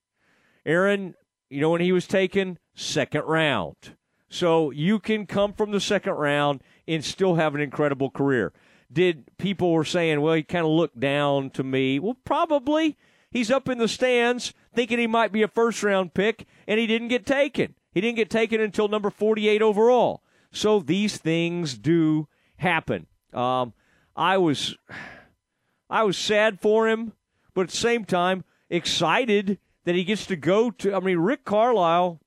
Aaron, you know when he was taken? Second round. So you can come from the second round and still have an incredible career. Did people were saying, well, he kind of looked down to me? Well, probably. He's up in the stands thinking he might be a first round pick, and he didn't get taken. He didn't get taken until number 48 overall. So these things do happen. Um, I was, I was sad for him, but at the same time excited that he gets to go to. I mean, Rick Carlisle.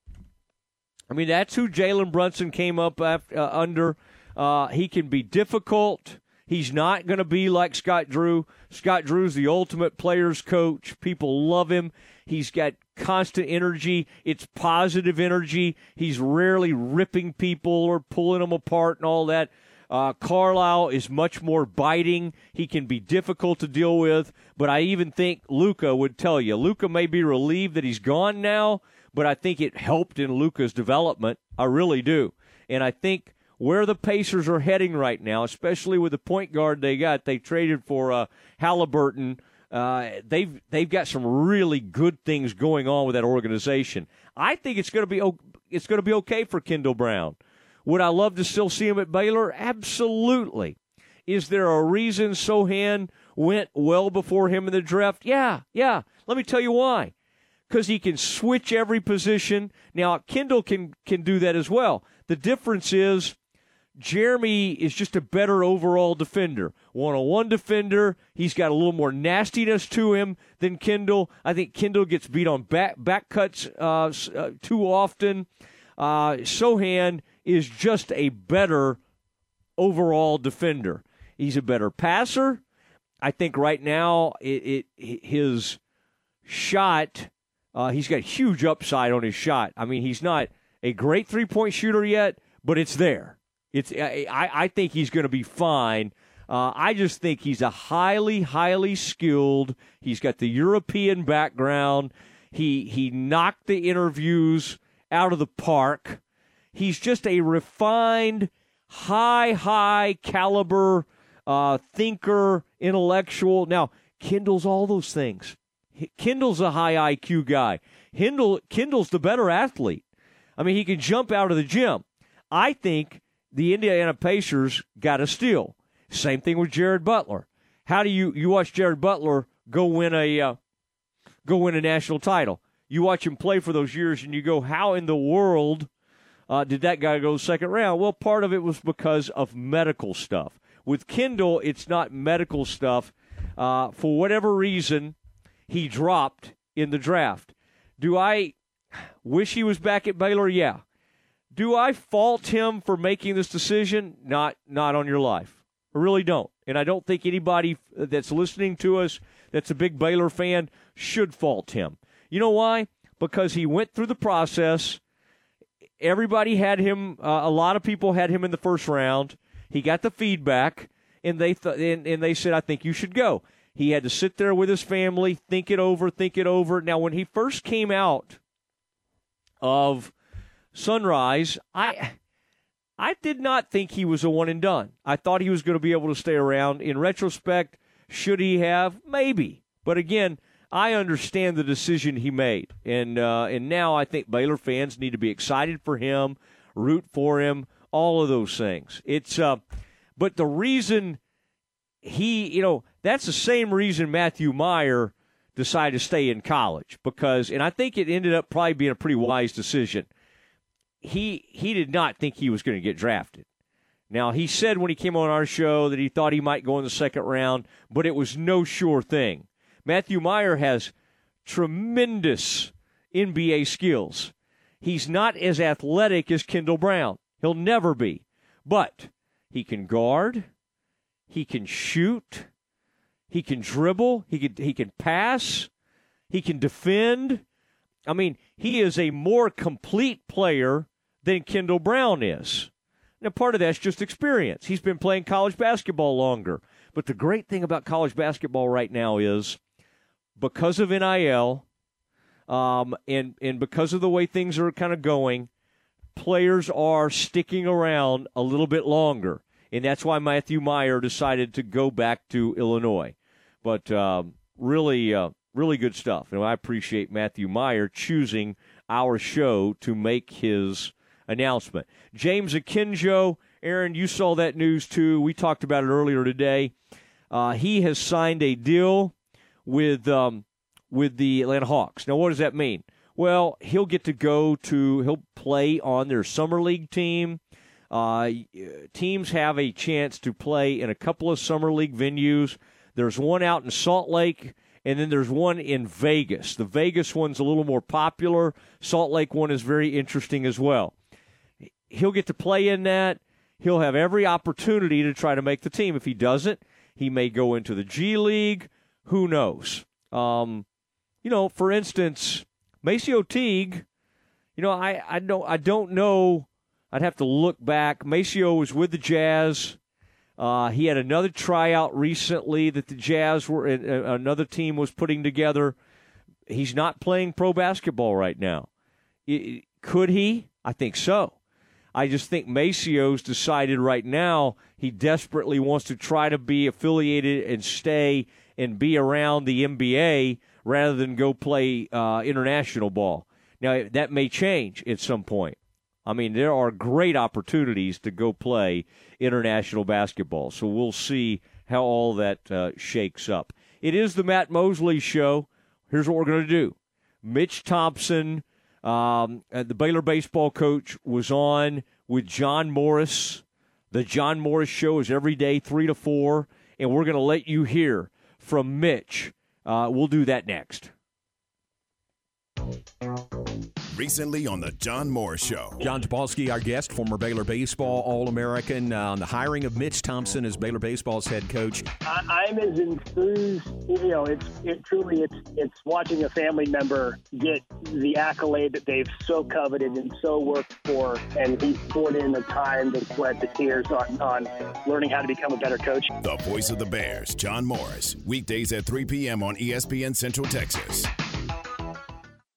I mean, that's who Jalen Brunson came up after, uh, under. Uh, he can be difficult. He's not going to be like Scott Drew. Scott Drew's the ultimate player's coach. People love him. He's got constant energy. It's positive energy. He's rarely ripping people or pulling them apart and all that. Uh, Carlisle is much more biting. He can be difficult to deal with, but I even think Luka would tell you. Luka may be relieved that he's gone now, but I think it helped in Luka's development. I really do. And I think where the Pacers are heading right now, especially with the point guard they got, they traded for uh, Halliburton. Uh, they've they've got some really good things going on with that organization. I think it's going to be it's going to be okay for Kendall Brown. Would I love to still see him at Baylor? Absolutely. Is there a reason Sochan went well before him in the draft? Yeah, yeah. Let me tell you why. Because he can switch every position. Now Kendall can can do that as well. The difference is Jeremy is just a better overall defender. One on one defender. He's got a little more nastiness to him than Kendall. I think Kendall gets beat on back, back cuts uh, uh, too often. Uh, Sochan is just a better overall defender. He's a better passer. I think right now it, it his shot, uh, he's got huge upside on his shot. I mean, he's not a great three point shooter yet, but it's there it's I, I think he's going to be fine. Uh, I just think he's a highly, highly skilled. He's got the European background. He he knocked the interviews out of the park. He's just a refined, high, high caliber uh, thinker, intellectual. Now, Kindle's all those things. Kindle's a high IQ guy. Kendall, Kendall's the better athlete. I mean, he can jump out of the gym. I think the Indiana Pacers got a steal. Same thing with Jared Butler. How do you you watch Jared Butler go win a uh, go win a national title? You watch him play for those years, and you go, how in the world uh, did that guy go second round? Well, part of it was because of medical stuff. With Kendall, it's not medical stuff. Uh, for whatever reason, he dropped in the draft. Do I wish he was back at Baylor? Yeah. Do I fault him for making this decision? Not not on your life. I really don't. And I don't think anybody that's listening to us that's a big Baylor fan should fault him. You know why? Because he went through the process. Everybody had him. Uh, a lot of people had him in the first round. He got the feedback, and they th- and, and they said, "I think you should go." He had to sit there with his family, think it over, think it over. Now, when he first came out of Sunrise, I I did not think he was a one and done. I thought he was going to be able to stay around. In retrospect, should he have? Maybe. But again, I understand the decision he made, and uh, and now I think Baylor fans need to be excited for him, root for him, all of those things. It's uh, but the reason he, you know, that's the same reason Matthew Mayer decided to stay in college because, and I think it ended up probably being a pretty wise decision he he did not think he was going to get drafted. Now he said when he came on our show that he thought he might go in the second round, but it was no sure thing. Matthew Mayer has tremendous NBA skills. He's not as athletic as Kendall Brown. He'll never be. But he can guard, he can shoot, he can dribble, he can he can pass, he can defend. I mean, he is a more complete player than Kendall Brown is. Now, part of that's just experience. He's been playing college basketball longer. But the great thing about college basketball right now is because of NIL um, and, and because of the way things are kind of going, players are sticking around a little bit longer. And that's why Matthew Mayer decided to go back to Illinois. But um, really, uh, really good stuff. And I appreciate Matthew Mayer choosing our show to make his announcement. James Akinjo, Aaron, you saw that news too. We talked about it earlier today. Uh, he has signed a deal with um, with the Atlanta Hawks. Now, what does that mean? Well, he'll get to go to he'll play on their summer league team. Uh, teams have a chance to play in a couple of summer league venues. There's one out in Salt Lake, and then there's one in Vegas. The Vegas one's a little more popular. Salt Lake one is very interesting as well. He'll get to play in that. He'll have every opportunity to try to make the team. If he doesn't, he may go into the G League. Who knows? Um, you know, for instance, MaCio O'Teague, You know, I, I don't I don't know. I'd have to look back. MaCio was with the Jazz. Uh, he had another tryout recently that the Jazz were uh, another team was putting together. He's not playing pro basketball right now. It, could he? I think so. I just think MaCio's decided right now he desperately wants to try to be affiliated and stay and be around the NBA rather than go play uh, international ball. Now, that may change at some point. I mean, there are great opportunities to go play international basketball. So we'll see how all that uh, shakes up. It is the Matt Mosley Show. Here's what we're going to do Mitch Thompson, um, uh, the Baylor baseball coach, was on with John Morris. The John Morris Show is every day, 3 to 4. And we're going to let you hear from Mitch uh, we'll do that next. Recently on the John Moore Show. John Topolsky, our guest, former Baylor baseball All American, uh, on the hiring of Mitch Thompson as Baylor baseball's head coach. I, am as enthused. You know, it's it truly it's it's watching a family member get the accolade that they've so coveted and so worked for, and he's poured in the time, the sweat, the tears on on learning how to become a better coach. The voice of the Bears, John Morris, weekdays at 3 p.m. on ESPN Central Texas.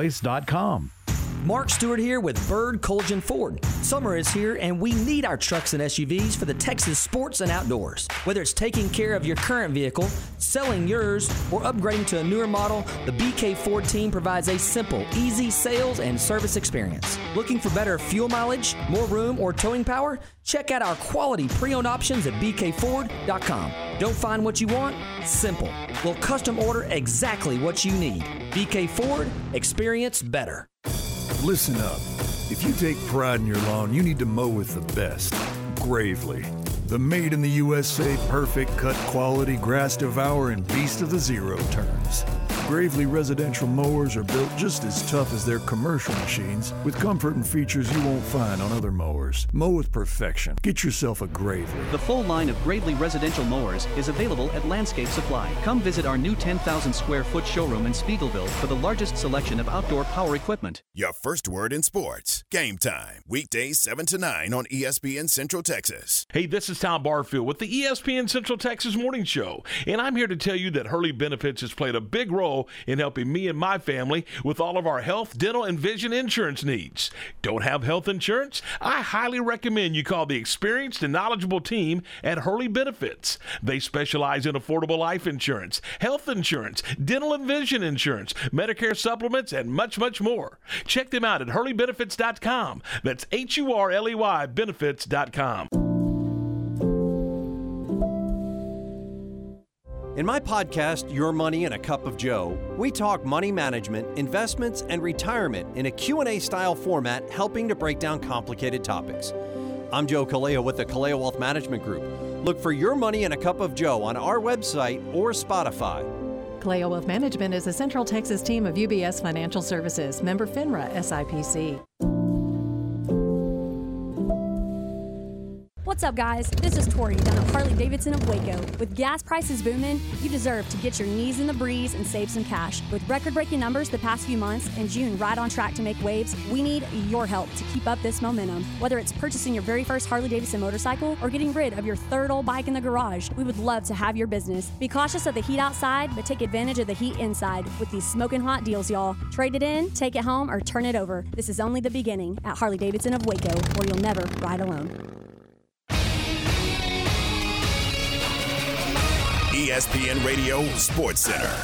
Boys.com. Mark Stewart here with Bird Kultgen Ford. Summer is here and we need our trucks and SUVs for the Texas sports and outdoors. Whether it's taking care of your current vehicle, selling yours, or upgrading to a newer model, the BK Ford team provides a simple, easy sales and service experience. Looking for better fuel mileage, more room, or towing power? Check out our quality pre-owned options at bkford.com. Don't find what you want? Simple. We'll custom order exactly what you need. BK Ford, experience better. Listen up. If you take pride in your lawn, you need to mow with the best. Gravely. The made in the USA perfect cut quality grass devour and beast of the zero turns. Gravely residential mowers are built just as tough as their commercial machines, with comfort and features you won't find on other mowers. Mow with perfection. Get yourself a Gravely. The full line of Gravely residential mowers is available at Landscape Supply. Come visit our new 10,000 square foot showroom in Speegleville for the largest selection of outdoor power equipment. Your first word in sports. Game time. Weekdays 7 to 9 on ESPN Central Texas. Hey, this is Tom Barfield with the ESPN Central Texas Morning Show, and I'm here to tell you that Hurley Benefits has played a big role in helping me and my family with all of our health, dental, and vision insurance needs. Don't have health insurance? I highly recommend you call the experienced and knowledgeable team at Hurley Benefits. They specialize in affordable life insurance, health insurance, dental and vision insurance, Medicare supplements, and much, much more. Check them out at hurleybenefits.com. That's H U R L E Y benefits.com. In my podcast, Your Money and a Cup of Joe, we talk money management, investments, and retirement in a Q&A style format helping to break down complicated topics. I'm Joe Kaleo with the Kaleo Wealth Management Group. Look for Your Money and a Cup of Joe on our website or Spotify. Kaleo Wealth Management is a Central Texas team of UBS Financial Services, member FINRA SIPC. What's up, guys? This is Tori down at Harley Davidson of Waco. With gas prices booming, you deserve to get your knees in the breeze and save some cash. With record breaking numbers the past few months and June right on track to make waves, we need your help to keep up this momentum. Whether it's purchasing your very first Harley Davidson motorcycle or getting rid of your third old bike in the garage, we would love to have your business. Be cautious of the heat outside, but take advantage of the heat inside with these smoking hot deals, y'all. Trade it in, take it home, or turn it over. This is only the beginning at Harley Davidson of Waco, where you'll never ride alone. ESPN Radio Sports Center.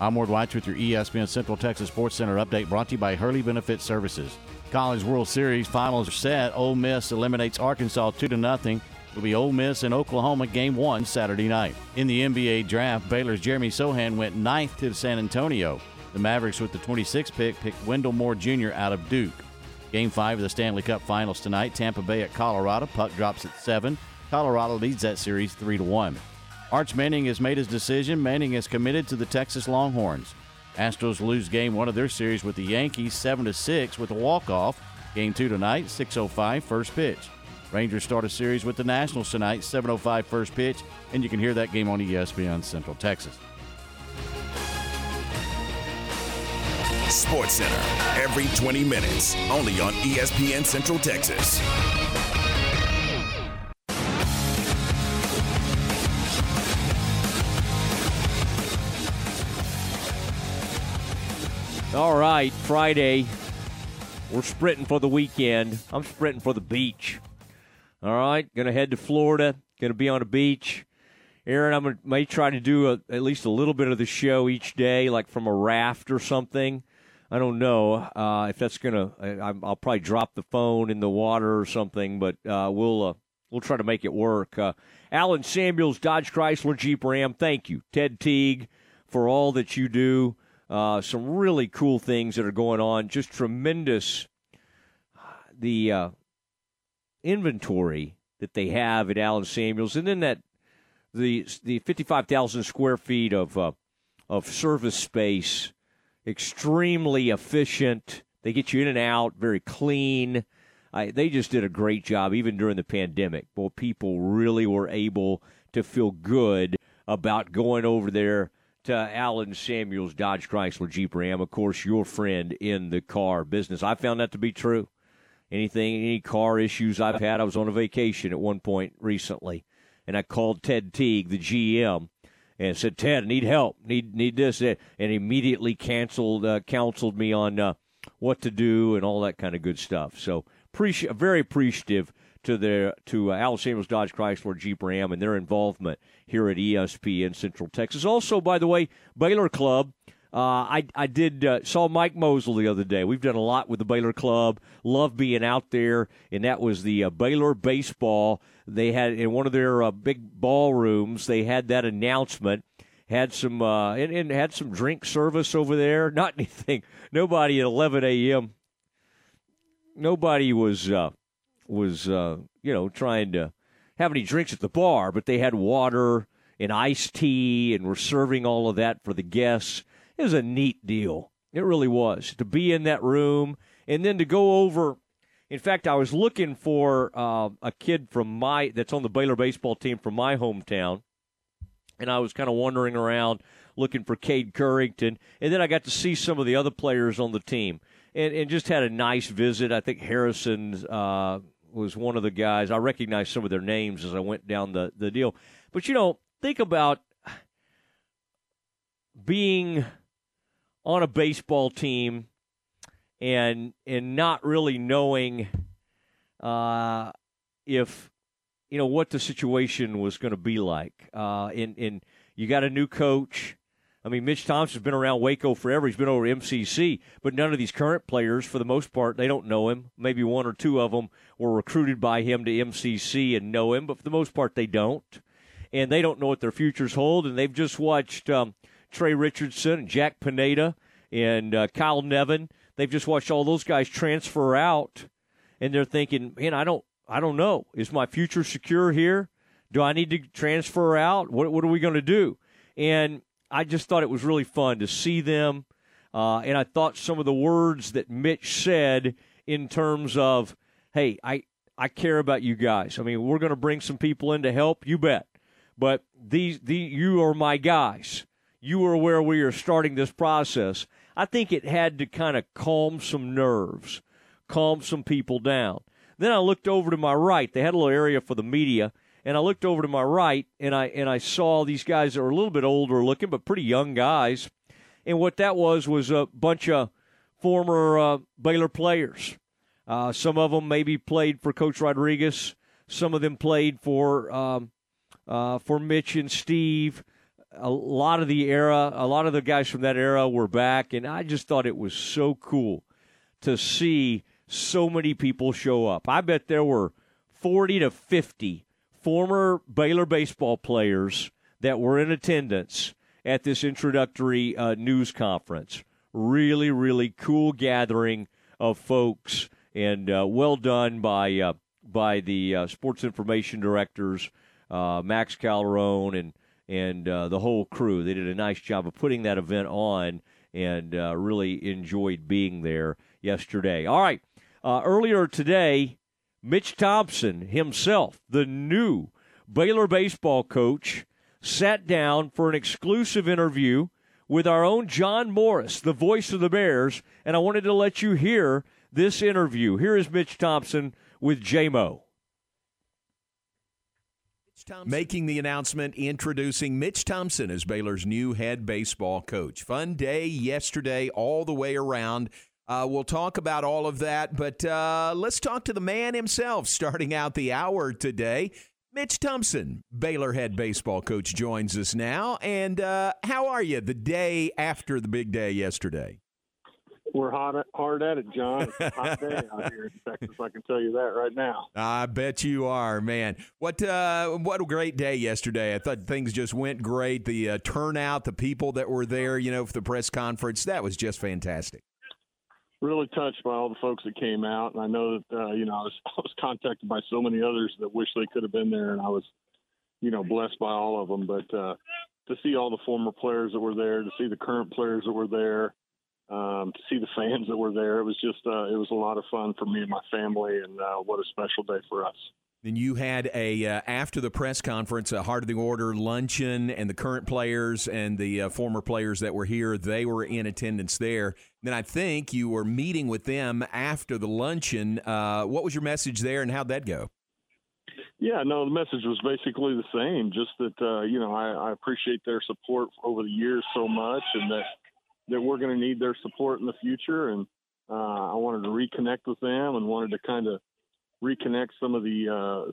I'm Ward White with your ESPN Central Texas Sports Center update brought to you by Hurley Benefit Services. College World Series finals are set. Ole Miss eliminates Arkansas 2 to nothing. It'll be Ole Miss and Oklahoma game one Saturday night. In the NBA draft, Baylor's Jeremy Sochan went ninth to San Antonio. The Mavericks with the 26th pick picked Wendell Moore Jr. out of Duke. Game five of the Stanley Cup Finals tonight. Tampa Bay at Colorado. Puck drops at seven. Colorado leads that series three to one. Arch Manning has made his decision. Manning is committed to the Texas Longhorns. Astros lose game one of their series with the Yankees 7 to 6 with a walk-off. Game 2 tonight, 6:05 first pitch. Rangers start a series with the Nationals tonight, 7:05 first pitch, and you can hear that game on ESPN Central Texas. Sports Center every 20 minutes, only on ESPN Central Texas. All right, Friday. We're sprinting for the weekend. I'm sprinting for the beach. All right, going to head to Florida. Going to be on a beach. Aaron, I may try to do a, at least a little bit of the show each day, like from a raft or something. I don't know uh, if that's gonna. I, will probably drop the phone in the water or something, but uh, we'll uh, we'll try to make it work. Uh, Allen Samuels, Dodge Chrysler Jeep Ram. Thank you, Ted Teague, for all that you do. Uh, some really cool things that are going on. Just tremendous. The uh, inventory that they have at Allen Samuels, and then that the the fifty five thousand square feet of uh, of service space, extremely efficient. They get you in and out, very clean. I, they just did a great job, even during the pandemic. Well, people really were able to feel good about going over there to Allen Samuels, Dodge Chrysler Jeep Ram, of course, your friend in the car business. I found that to be true. Anything, any car issues I've had, I was on a vacation at one point recently, and I called Ted Teague, the GM, and said, "Ted, need help, need need this," and immediately canceled, uh, counseled me on uh, what to do and all that kind of good stuff. So, appreciate, very appreciative to their to uh, Al Samuels Dodge Chrysler Jeep Ram and their involvement here at ESPN Central Texas. Also, by the way, Baylor Club. Uh, I I did uh, saw Mike Mosel the other day. We've done a lot with the Baylor Club. Love being out there, and that was the uh, Baylor baseball. They had in one of their uh, big ballrooms. They had that announcement. Had some uh, and, and had some drink service over there. (laughs) Not anything. Nobody at 11 a.m. Nobody was uh, was uh, you know trying to have any drinks at the bar, but they had water and iced tea and were serving all of that for the guests. It was a neat deal. It really was to be in that room and then to go over. In fact, I was looking for uh, a kid from my that's on the Baylor baseball team from my hometown, and I was kind of wandering around looking for Cade Currington, and then I got to see some of the other players on the team, and, and just had a nice visit. I think Harrison's uh, was one of the guys. I recognized some of their names as I went down the, the deal. But, you know, think about being on a baseball team and and not really knowing uh, if you know what the situation was going to be like. Uh, and and you got a new coach. I mean, Mitch Thompson's been around Waco forever. He's been over MCC, but none of these current players, for the most part, they don't know him. Maybe one or two of them were recruited by him to MCC and know him, but for the most part, they don't. and they don't know what their futures hold. And they've just watched um, Tre Richardson and Jack Pineda and uh, Kyle Nevin. They've just watched all those guys transfer out, and they're thinking, man, I don't, I don't know. Is my future secure here? Do I need to transfer out? What, what are we going to do? And I just thought it was really fun to see them. Uh, and I thought some of the words that Mitch said in terms of, hey, I, I care about you guys. I mean, we're going to bring some people in to help, you bet. But these, the, you are my guys. You are where we are starting this process. I think it had to kind of calm some nerves, calm some people down. Then I looked over to my right. They had a little area for the media, and I looked over to my right, and I and I saw these guys that were a little bit older looking, but pretty young guys. And what that was was a bunch of former uh, Baylor players. Uh, some of them maybe played for Coach Rodriguez. Some of them played for um, uh, for Mitch and Steve. A lot of the era, a lot of the guys from that era were back, and I just thought it was so cool to see so many people show up. I bet there were 40 to 50 former Baylor baseball players that were in attendance at this introductory uh, news conference. Really, really cool gathering of folks, and uh, well done by uh, by the uh, sports information directors, uh, Max Calderon and and uh, the whole crew. They did a nice job of putting that event on, and really enjoyed being there yesterday. All right, earlier today, Mitch Thompson himself, the new Baylor baseball coach sat down for an exclusive interview with our own John Morris, the voice of the Bears, and I wanted to let you hear this interview. Here is Mitch Thompson with JMO. Making the announcement, introducing Mitch Thompson as Baylor's new head baseball coach. Fun day yesterday, all the way around. Uh, we'll talk about all of that, but uh, let's talk to the man himself starting out the hour today. Mitch Thompson, Baylor head baseball coach, joins us now. And uh, how are you the day after the big day yesterday? We're hot, hard at it, John. It's a hot day out here in (laughs) Texas. I can tell you that right now. I bet you are, man. What uh, what a great day yesterday. I thought things just went great. The uh, turnout, the people that were there, you know, for the press conference, that was just fantastic really touched by all the folks that came out, and I know that uh, you know I was (laughs) I was contacted by so many others that wish they could have been there, and I was you know blessed by all of them. But uh, to see all the former players that were there, to see the current players that were there, um, to see the fans that were there, it was just uh, it was a lot of fun for me and my family, and uh, what a special day for us. Then you had a uh, after the press conference, a heart of the order luncheon, and the current players and the uh, former players that were here, they were in attendance there. Then I think you were meeting with them after the luncheon. Uh, what was your message there, and how'd that go? Yeah, no, the message was basically the same. Just that uh, you know, I, I appreciate their support over the years so much, and that that we're going to need their support in the future. And uh, I wanted to reconnect with them and wanted to kind of reconnect some of the uh,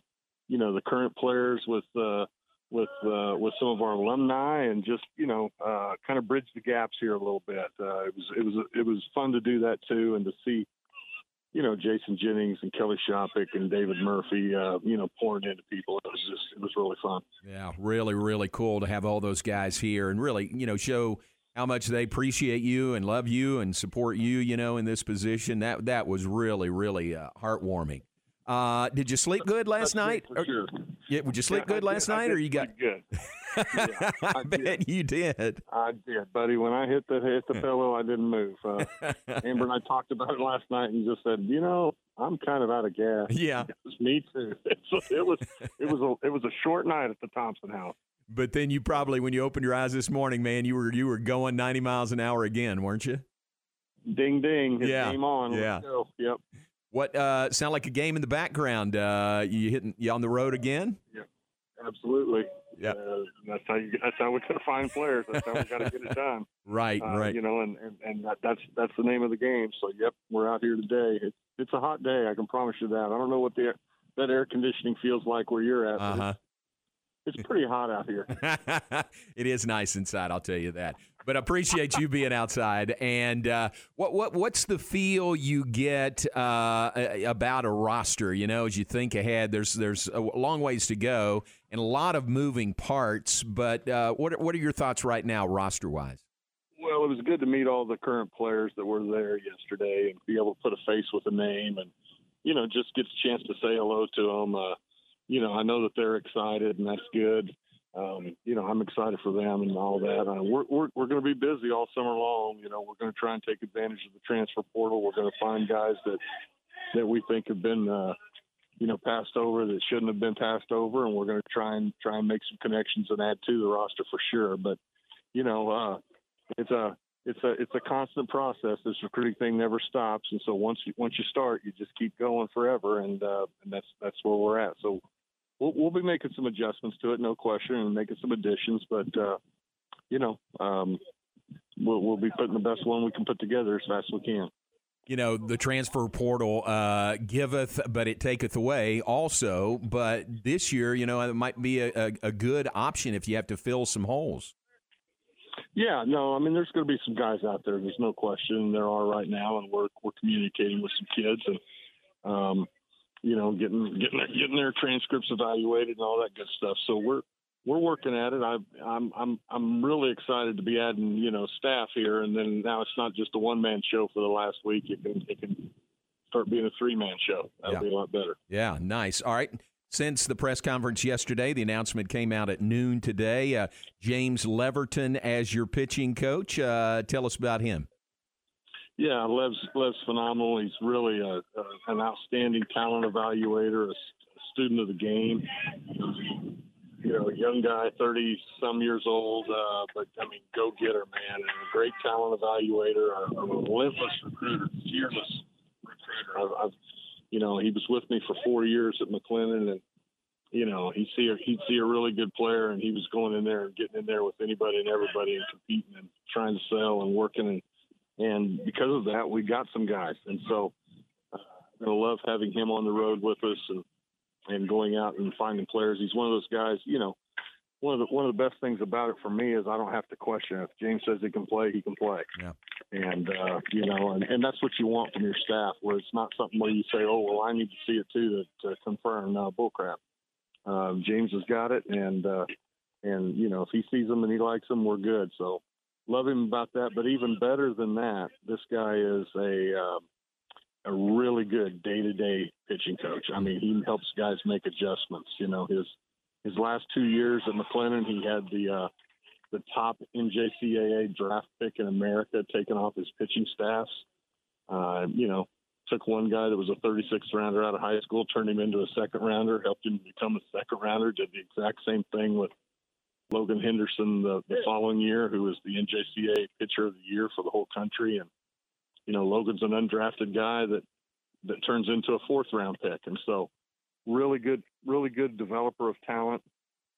you know the current players with uh, with uh, with some of our alumni and just you know uh, kind of bridge the gaps here a little bit. Uh, it was it was it was fun to do that too and to see you know Jason Jennings and Kelly Shoppach and David Murphy uh, you know pouring into people. It was just it was really fun. Yeah, really really cool to have all those guys here and really you know show how much they appreciate you and love you and support you, you know, in this position. That that was really, really uh, heartwarming. Uh, did you sleep good last night? For sure. Yeah, would you sleep yeah, good last did, night, or you got good? (laughs) yeah, I, I bet you did. I did, buddy. When I hit the hit the (laughs) pillow, I didn't move. Uh, Amber and I talked about it last night, and just said, you know, I'm kind of out of gas. Yeah, (laughs) it was me too. It's, it was it was a it was a short night at the Thompson house. But then you probably, when you opened your eyes this morning, man, you were you were going 90 miles an hour again, weren't you? Ding ding! It yeah, came on. Yeah. Yep. What uh, sound like a game in the background? Uh, you hitting you on the road again? Yeah, absolutely. Yeah, uh, that's how you. That's how we got to find players. That's how we got to get it done. (laughs) right, uh, right. You know, and and, and that, that's that's the name of the game. So, yep, we're out here today. It's it's a hot day. I can promise you that. I don't know what the that air conditioning feels like where you're at. Uh huh. It's, it's pretty hot out here. (laughs) it is nice inside, I'll tell you that. But I appreciate you being outside. And uh, what what what's the feel you get uh, about a roster? You know, as you think ahead, there's there's a long ways to go and a lot of moving parts. But uh, what what are your thoughts right now, roster wise? Well, it was good to meet all the current players that were there yesterday and be able to put a face with a name and, you know, just get a chance to say hello to them. Uh, you know, I know that they're excited and that's good. Um, you know, I'm excited for them and all that. Uh, we're we're, we're going to be busy all summer long. You know, we're going to try and take advantage of the transfer portal. We're going to find guys that that we think have been, uh, you know, passed over that shouldn't have been passed over, and we're going to try and try and make some connections and add to the roster for sure. But you know, uh, it's a it's a it's a constant process. This recruiting thing never stops, and so once you once you start, you just keep going forever, and uh, and that's that's where we're at. So we'll we'll be making some adjustments to it, no question, and making some additions. But uh, you know, um, we'll we'll be putting the best one we can put together as fast as we can. You know, the transfer portal uh, giveth, but it taketh away also. But this year, you know, it might be a, a, a good option if you have to fill some holes. Yeah, no, I mean, there's going to be some guys out there. There's no question. There are right now, and we're we're communicating with some kids and, um, you know, getting getting their, getting their transcripts evaluated and all that good stuff. So we're we're working at it. I, I'm I'm I'm really excited to be adding you know staff here, and then now it's not just a one man show for the last week. It can it can start being a three man show. That'll Yeah. be a lot better. Yeah, nice. All right. Since the press conference yesterday, the announcement came out at noon today. Uh, James Leverton as your pitching coach. Uh, tell us about him. Yeah, Lev's Lev's phenomenal. He's really a, a, an outstanding talent evaluator, a, student of the game. You know, young guy, thirty some years old, uh, but I mean, go getter, man, and a great talent evaluator, a, a relentless recruiter, fearless recruiter. I've, I've, you know, he was with me for four years at McLennan, and you know, he'd see a, he'd see a really good player, and he was going in there and getting in there with anybody and everybody and competing and trying to sell and working and and because of that, we got some guys, and so uh, I love having him on the road with us and and going out and finding players. He's one of those guys, you know. One of the one of the best things about it for me is I don't have to question it. If James says he can play, he can play. Yeah. And uh, you know, and, and that's what you want from your staff, where it's not something where you say, "Oh, well, I need to see it too to, to confirm." No, bullcrap. Um, James has got it, and uh, and you know, if he sees them and he likes them, we're good. So love him about that. But even better than that, this guy is a uh, a really good day to day pitching coach. I mean, he helps guys make adjustments. You know, his his last two years at McLennan, he had the uh, the top NJCAA draft pick in America taken off his pitching staffs. Uh, you know, took one guy that was a 36th rounder out of high school, turned him into a second rounder, helped him become a second rounder. Did the exact same thing with Logan Henderson the, the following year, who was the NJCAA pitcher of the year for the whole country. And you know, Logan's an undrafted guy that that turns into a fourth round pick, and so really good, really good developer of talent.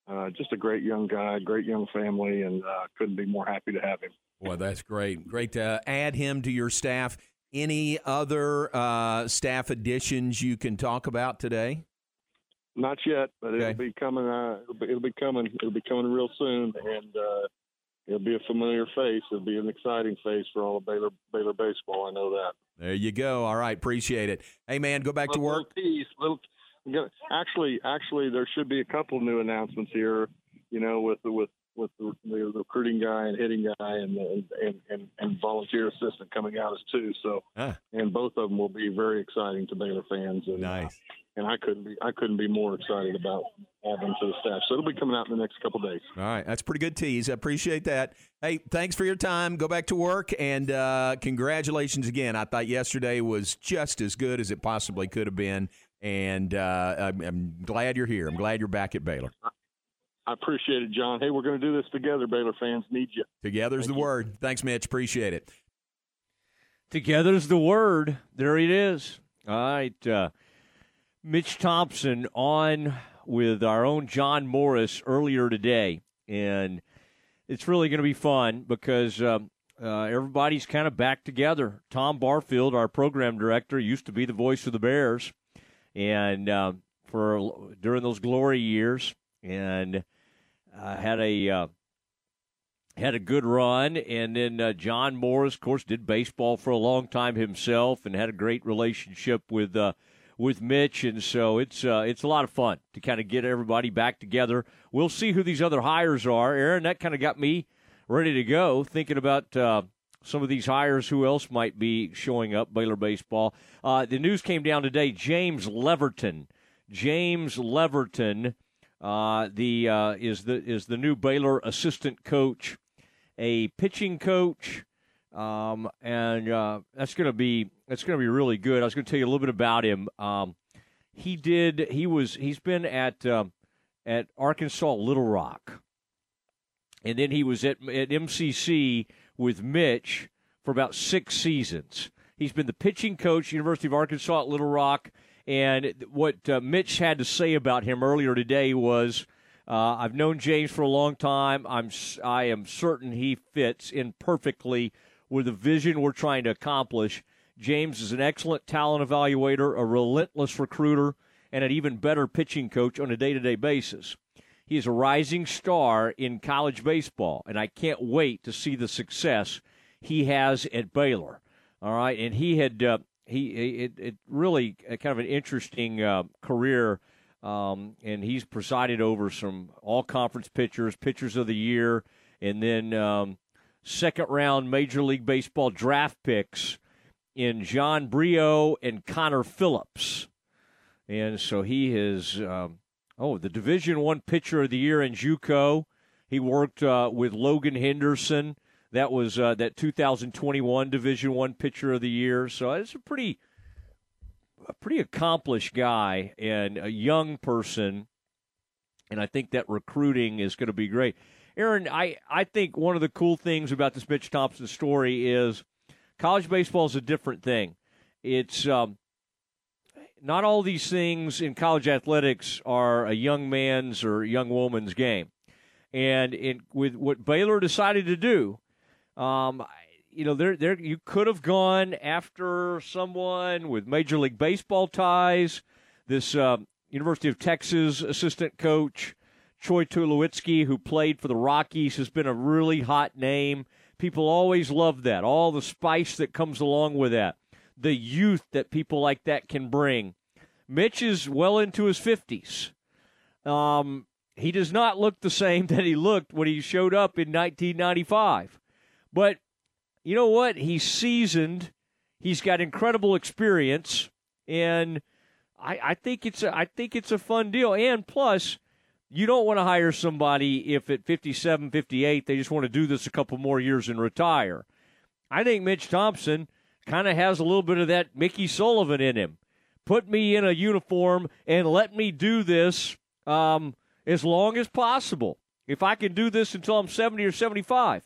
Uh, just a great young guy, great young family, and uh, couldn't be more happy to have him. Well, that's great. Great to add him to your staff. Any other uh, staff additions you can talk about today? Not yet, but it'll be coming. Uh, it'll, be, it'll be coming. It'll be coming real soon, and uh, it'll be a familiar face. It'll be an exciting face for all of Baylor Baylor baseball. I know that. There you go. All right, appreciate it. Hey, man, go back to Little work. tease, little- got- actually, actually, there should be a couple new announcements here. You know, with with with the, the recruiting guy and hitting guy and the, and, and and volunteer assistant coming out as two. So, Ah. and both of them will be very exciting to Baylor fans. And, nice. and I couldn't be I couldn't be more excited about adding them to the staff. So it'll be coming out in the next couple days. All right, that's a pretty good tease. I appreciate that. Hey, thanks for your time. Go back to work, and uh, congratulations again. I thought yesterday was just as good as it possibly could have been, and uh, I'm, I'm glad you're here. I'm glad you're back at Baylor. I appreciate it, John. Hey, we're going to do this together. Baylor fans need you. Together's the word. Thanks, Mitch. Appreciate it. Together's the word. There it is. All right. Uh, Mitch Thompson on with our own John Morris earlier today. And it's really going to be fun because um, uh, everybody's kind of back together. Tom Barfield, our program director, used to be the voice of the Bears. And uh, for during those glory years, and uh, had a uh, had a good run, and then uh, John Morris, of course, did baseball for a long time himself, and had a great relationship with uh, with Mitch, and so it's uh, it's a lot of fun to kind of get everybody back together. We'll see who these other hires are, Aaron. That kind of got me ready to go, thinking about uh, some of these hires. Who else might be showing up? Baylor baseball. Uh, the news came down today. James Leverton, James Leverton, uh, the uh, is the is the new Baylor assistant coach, a pitching coach. Um, and uh, that's going to be that's going to be really good. I was going to tell you a little bit about him. Um, he did. He was. He's been at uh, at Arkansas Little Rock, and then he was at at MCC with Mitch for about six seasons. He's been the pitching coach, University of Arkansas at Little Rock, and what uh, Mitch had to say about him earlier today was. Uh, I've known James for a long time. I'm I am certain he fits in perfectly with the vision we're trying to accomplish. James is an excellent talent evaluator, a relentless recruiter, and an even better pitching coach on a day to day basis. He is a rising star in college baseball, and I can't wait to see the success he has at Baylor. All right, and he had uh, he it, it really uh, kind of an interesting uh, career, um, and he's presided over some all conference pitchers, pitchers of the year, and then um, second round Major League Baseball draft picks in John Brio and Connor Phillips. And so he is, um, oh, the Division One Pitcher of the Year in JUCO. He worked uh, with Logan Henderson. That was uh, that 2021 Division One Pitcher of the Year. So it's a pretty, a pretty accomplished guy and a young person. And I think that recruiting is going to be great. Aaron, I, I think one of the cool things about this Mitch Thompson story is college baseball is a different thing. It's um, not all these things in college athletics are a young man's or young woman's game. And in, with what Baylor decided to do, um, you know, there, there, you could have gone after someone with Major League Baseball ties. This uh, University of Texas assistant coach Troy Tulowitzki, who played for the Rockies, has been a really hot name. People always love that. All the spice that comes along with that, the youth that people like that can bring. Mitch is well into his 50s. Um, he does not look the same (laughs) that he looked when he showed up in 1995. But you know what? He's seasoned. He's got incredible experience, and I, I think it's a, I think it's a fun deal. And plus, you don't want to hire somebody if at 57, 58 they just want to do this a couple more years and retire. I think Mitch Thompson kind of has a little bit of that Mickey Sullivan in him. Put me in a uniform and let me do this um, as long as possible. If I can do this until I'm 70 or 75.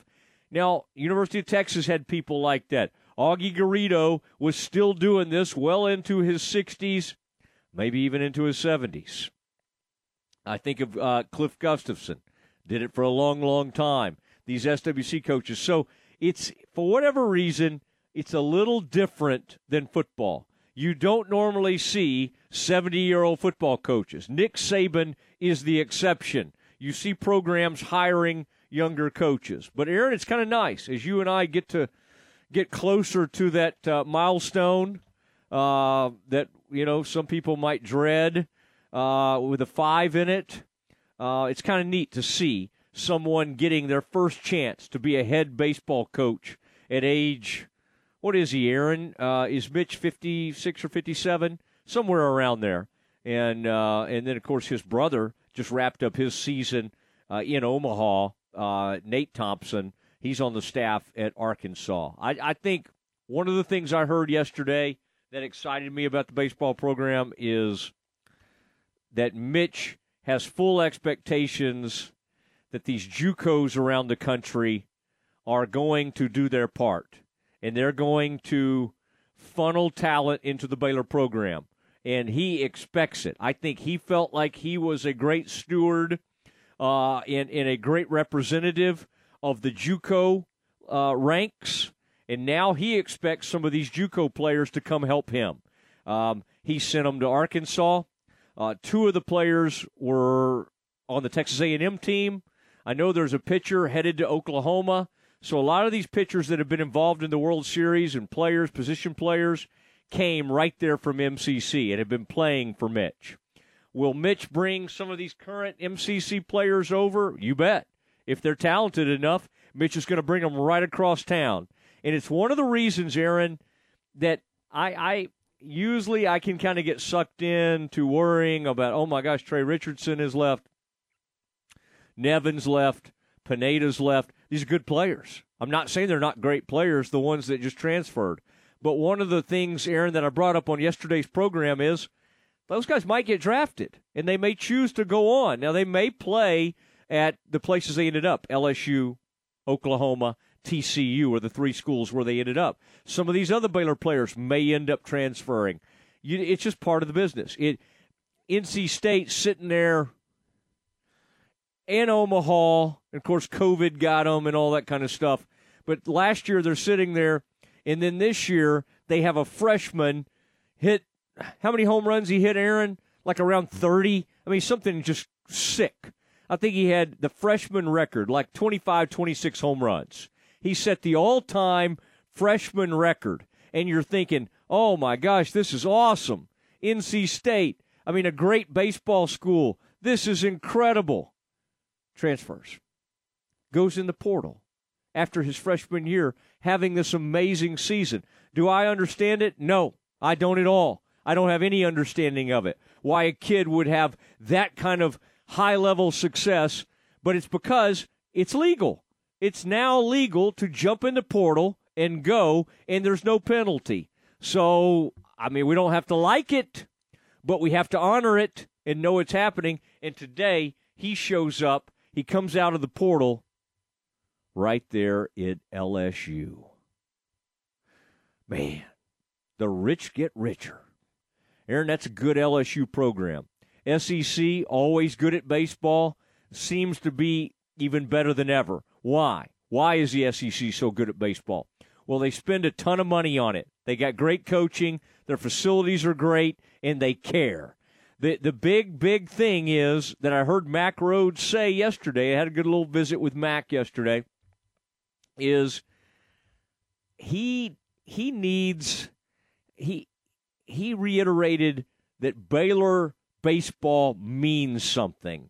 Now, University of Texas had people like that. Augie Garrido was still doing this well into his 60s, maybe even into his 70s. I think of uh, Cliff Gustafson, did it for a long, long time. These SWC coaches. So it's, for whatever reason, it's a little different than football. You don't normally see 70 year old football coaches. Nick Saban is the exception. You see programs hiring younger coaches. But, Aaron, it's kind of nice as you and I get to get closer to that uh, milestone uh, that, you know, some people might dread uh, with a five in it. Uh, it's kind of neat to see someone getting their first chance to be a head baseball coach at age, what is he, Aaron? Uh, is Mitch 56 or 57? Somewhere around there. And, uh, and then, of course, his brother just wrapped up his season in Omaha, uh, Nate Thompson. He's on the staff at Arkansas. I, I think one of the things I heard yesterday that excited me about the baseball program is that Mitch has full expectations that these JUCOs around the country are going to do their part, and they're going to funnel talent into the Baylor program. And he expects it. I think he felt like he was a great steward uh, and, and a great representative of the JUCO uh, ranks. And now he expects some of these JUCO players to come help him. Um, he sent them to Arkansas. Uh, two of the players were on the Texas A&M team. I know there's a pitcher headed to Oklahoma. So a lot of these pitchers that have been involved in the World Series and players, position players, came right there from MCC and have been playing for Mitch. Will Mitch bring some of these current MCC players over? You bet. If they're talented enough, Mitch is going to bring them right across town. And it's one of the reasons, Aaron, that I, I usually I can kind of get sucked into worrying about, oh my gosh, Tre Richardson is left, Nevin's left, Pineda's left. These are good players. I'm not saying they're not great players, the ones that just transferred. But one of the things, Aaron, that I brought up on yesterday's program is those guys might get drafted and they may choose to go on. Now, they may play at the places they ended up LSU, Oklahoma, TCU are the three schools where they ended up. Some of these other Baylor players may end up transferring. You, it's just part of the business. It NC State sitting there and Omaha, and of course COVID got them and all that kind of stuff. But last year they're sitting there, and then this year they have a freshman hit. How many home runs he hit, Aaron? Like around thirty. I mean something just sick. I think he had the freshman record, like 25, 26 home runs. He set the all time freshman record. And you're thinking, oh my gosh, this is awesome. NC State, I mean, a great baseball school. This is incredible. Transfers. Goes in the portal after his freshman year, having this amazing season. Do I understand it? No, I don't at all. I don't have any understanding of it. Why a kid would have that kind of high level success, but it's because it's legal it's now legal to jump in the portal and go, and there's no penalty. So, I mean, we don't have to like it, but we have to honor it and know it's happening. And today, he shows up. He comes out of the portal right there at LSU. Man, the rich get richer. Aaron, that's a good LSU program. SEC, always good at baseball, seems to be even better than ever. Why? Why is the SEC so good at baseball? Well, they spend a ton of money on it. They got great coaching, their facilities are great, and they care. The the big big thing is that I heard Mac Rhoades say yesterday. I had a good little visit with Mac yesterday. Is he he needs he he reiterated that Baylor baseball means something.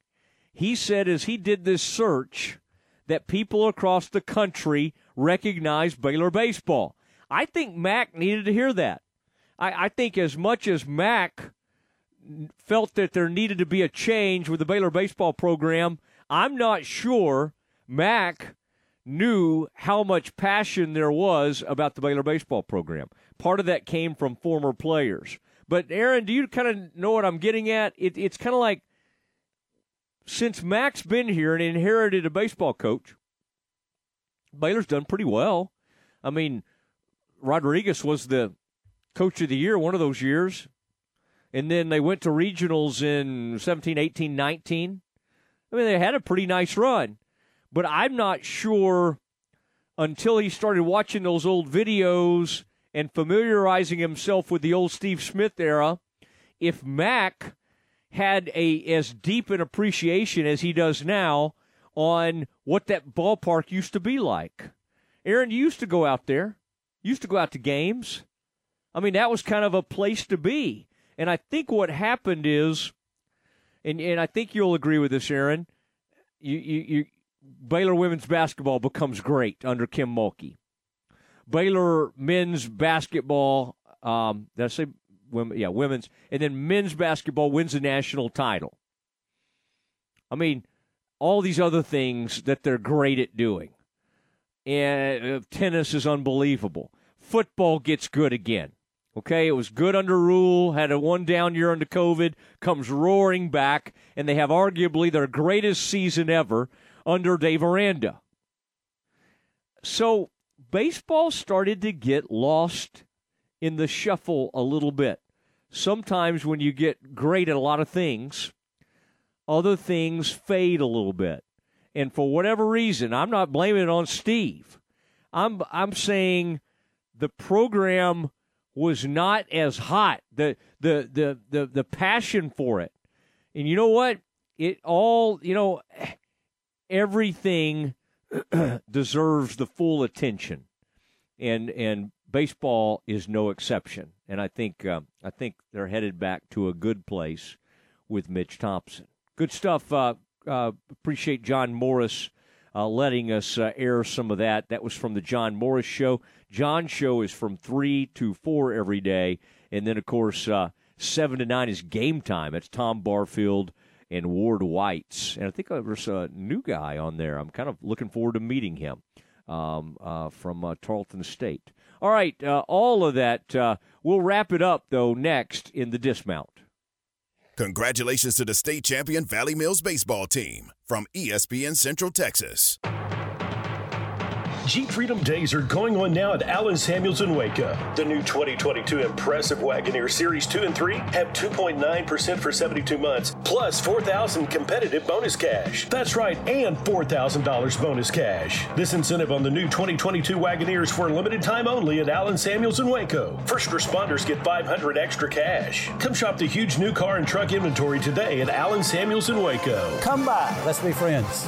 He said as he did this search that people across the country recognize Baylor baseball. I think Mac needed to hear that. I, I think as much as Mac felt that there needed to be a change with the Baylor baseball program, I'm not sure Mac knew how much passion there was about the Baylor baseball program. Part of that came from former players. But Aaron, do you kind of know what I'm getting at? It, it's kind of like since Mac's been here and inherited a baseball coach, Baylor's done pretty well. I mean, Rodriguez was the coach of the year one of those years. And then they went to regionals in 17, 18, 19. I mean, they had a pretty nice run. But I'm not sure until he started watching those old videos and familiarizing himself with the old Steve Smith era if Mac had a as deep an appreciation as he does now on what that ballpark used to be like. Aaron, you used to go out there. You used to go out to games. I mean, that was kind of a place to be. And I think what happened is, and, and I think you'll agree with this, Aaron, you, you, you Baylor women's basketball becomes great under Kim Mulkey. Baylor men's basketball, um, did I say women, yeah, women's, and then men's basketball wins the national title. I mean, all these other things that they're great at doing. And uh, tennis is unbelievable. Football gets good again. Okay, it was good under Rhule, had a one down year under COVID, comes roaring back, and they have arguably their greatest season ever under Dave Aranda. So baseball started to get lost in the shuffle a little bit. Sometimes when you get great at a lot of things, other things fade a little bit. And for whatever reason, I'm not blaming it on Steve. I'm I'm saying the program was not as hot. The the the the, the passion for it. And you know what? It all, you know, everything (clears throat) deserves the full attention, and and baseball is no exception. And I think uh, I think they're headed back to a good place with Mitch Thompson. Good stuff. Uh, uh, appreciate John Morris uh, letting us uh, air some of that. That was from the John Morris show. John's show is from three to four every day, and then of course uh, seven to nine is game time. It's Tom Barfield and Ward Whites. And I think there's a new guy on there. I'm kind of looking forward to meeting him um, uh, from uh, Tarleton State. All right, uh, all of that. Uh, we'll wrap it up, though, next in the dismount. Congratulations to the state champion Valley Mills baseball team from ESPN Central Texas. Jeep Freedom Days are going on now at Allen Samuels in Waco. The new 2022 impressive Wagoneer Series 2 and 3 have 2.9% for 72 months, plus 4000 competitive bonus cash. That's right, and $4,000 bonus cash. This incentive on the new 2022 Wagoneers for a limited time only at Allen Samuels in Waco. First responders get 500 extra cash. Come shop the huge new car and truck inventory today at Allen Samuels in Waco. Come by, let's be friends.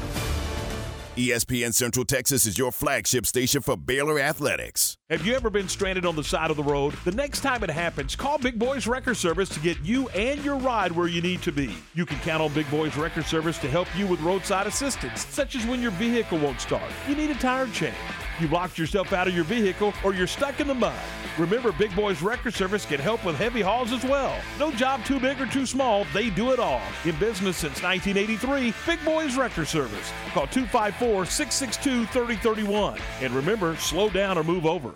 ESPN Central Texas is your flagship station for Baylor Athletics. Have you ever been stranded on the side of the road? The next time it happens, call Big Boys Wrecker Service to get you and your ride where you need to be. You can count on Big Boys Wrecker Service to help you with roadside assistance, such as when your vehicle won't start, you need a tire change, you locked yourself out of your vehicle, or you're stuck in the mud. Remember, Big Boys Wrecker Service can help with heavy hauls as well. No job too big or too small, they do it all. In business since 1983, Big Boys Wrecker Service. Call 254 662 3031. And remember, slow down or move over.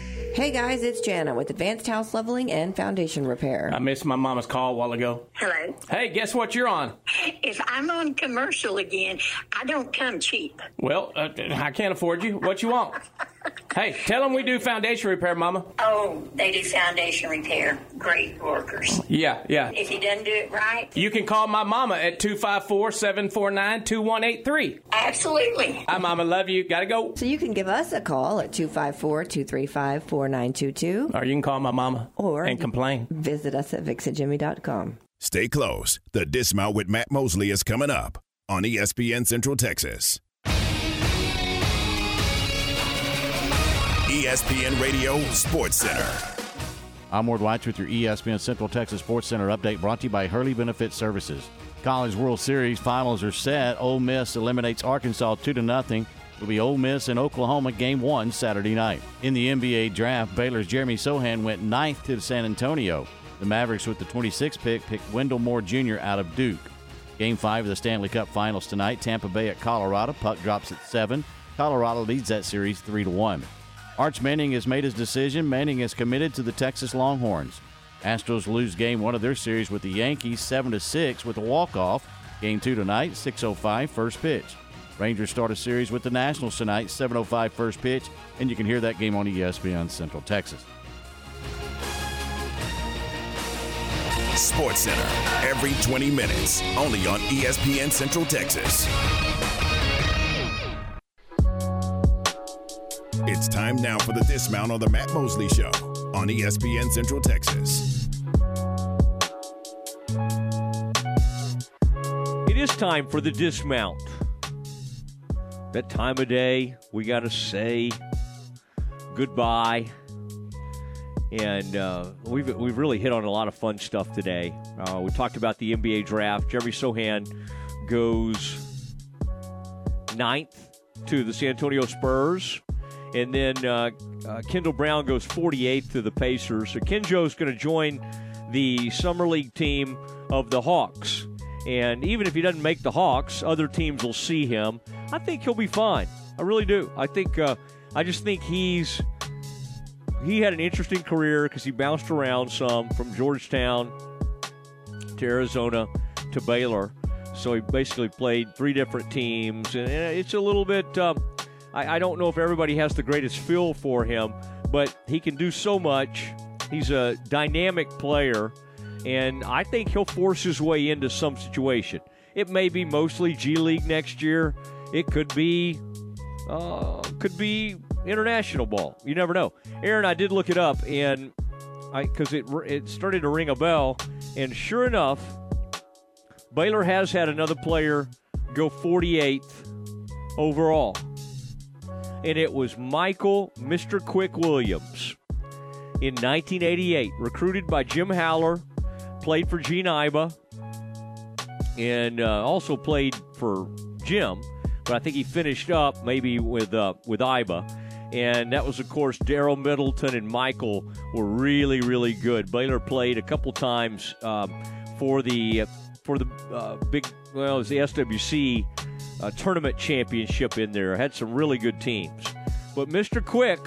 Hey guys, it's Jana with Advanced House Leveling and Foundation Repair. I missed my mama's call a while ago. Hello. Hey, guess what you're on? If I'm on commercial again, I don't come cheap. Well, uh, I can't afford you. What you want? (laughs) hey, tell them we do foundation repair, Mama. Oh, they do foundation repair. Great workers. Yeah, yeah. If he doesn't do it right, You can call my mama at 254 749 2183. absolutely. Hi, Mama. Love you. Gotta go. So you can give us a call at 254 235 4922 Or you can call my mama or and complain. visit us at vixajimmy.com. Stay close. The Dismount with Matt Mosley is coming up on ESPN Central Texas. ESPN Radio Sports Center. I'm Ward White with your ESPN Central Texas Sports Center update brought to you by Hurley Benefit Services. College World Series finals are set. Ole Miss eliminates Arkansas 2 to nothing. It'll be Ole Miss and Oklahoma game one Saturday night. In the NBA draft, Baylor's Jeremy Sochan went ninth to San Antonio. The Mavericks with the 26th pick picked Wendell Moore Jr. out of Duke. Game five of the Stanley Cup Finals tonight. Tampa Bay at Colorado. Puck drops at seven. Colorado leads that series three to one. Arch Manning has made his decision. Manning is committed to the Texas Longhorns. Astros lose game one of their series with the Yankees 7 to 6 with a walk-off. Game two tonight, 6.05 first pitch. Rangers start a series with the Nationals tonight, 7.05 first pitch, and you can hear that game on ESPN Central Texas. Sports Center every 20 minutes, only on ESPN Central Texas. It's time now for the dismount on the Matt Mosley Show on ESPN Central Texas. It is time for the dismount. That time of day, we got to say goodbye. And uh, we've, we've really hit on a lot of fun stuff today. Uh, we talked about the NBA draft. Jeremy Sochan goes ninth to the San Antonio Spurs. And then uh, uh, Kendall Brown goes 48th to the Pacers. So Akinjo's going to join the Summer League team of the Hawks. And even if he doesn't make the Hawks, other teams will see him. I think he'll be fine. I really do. I think. Uh, I just think he's. He had an interesting career because he bounced around some from Georgetown to Arizona to Baylor. So he basically played three different teams, and it's a little bit. Um, I, I don't know if everybody has the greatest feel for him, but he can do so much. He's a dynamic player and I think he'll force his way into some situation. It may be mostly G League next year. It could be, uh, could be international ball. You never know. Aaron, I did look it up, and I because it it started to ring a bell, and sure enough, Baylor has had another player go 48th overall, and it was Michael Mr. Quick Williams in 1988, recruited by Jim Haller, played for Gene Iba, and uh, also played for Jim. But I think he finished up maybe with uh, with Iba, and that was of course Darryl Middleton and Michael were really really good. Baylor played a couple times um, for the for the uh, big well it was the SWC uh, tournament championship in there. Had some really good teams, but Mr. Quick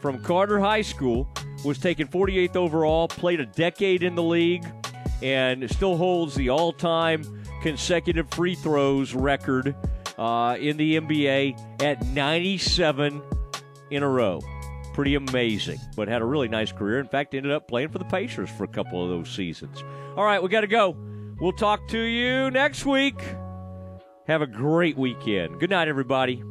from Carter High School was taken 48th overall, played a decade in the league, and still holds the all time consecutive free throws record uh, in the NBA at 97 in a row. Pretty amazing, but had a really nice career. In fact, ended up playing for the Pacers for a couple of those seasons. All right, we got to go. We'll talk to you next week. Have a great weekend. Good night, everybody.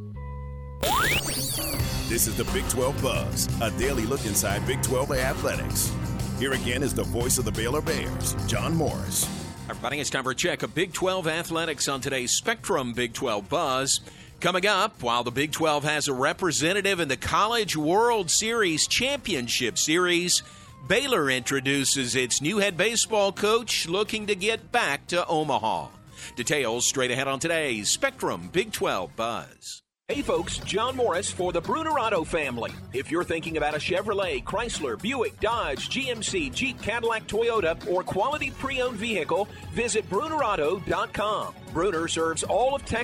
This is the Big 12 Buzz, a daily look inside Big 12 athletics. Here again is the voice of the Baylor Bears, John Morris. Everybody, it's time for a check of Big 12 athletics on today's Spectrum Big 12 Buzz. Coming up, while the Big 12 has a representative in the College World Series Championship Series, Baylor introduces its new head baseball coach looking to get back to Omaha. Details straight ahead on today's Spectrum Big 12 Buzz. Hey folks, John Morris for the Bruner Auto family. If you're thinking about a Chevrolet, Chrysler, Buick, Dodge, GMC, Jeep, Cadillac, Toyota, or quality pre owned vehicle, visit BrunerAuto.com. Bruner serves all of Texas.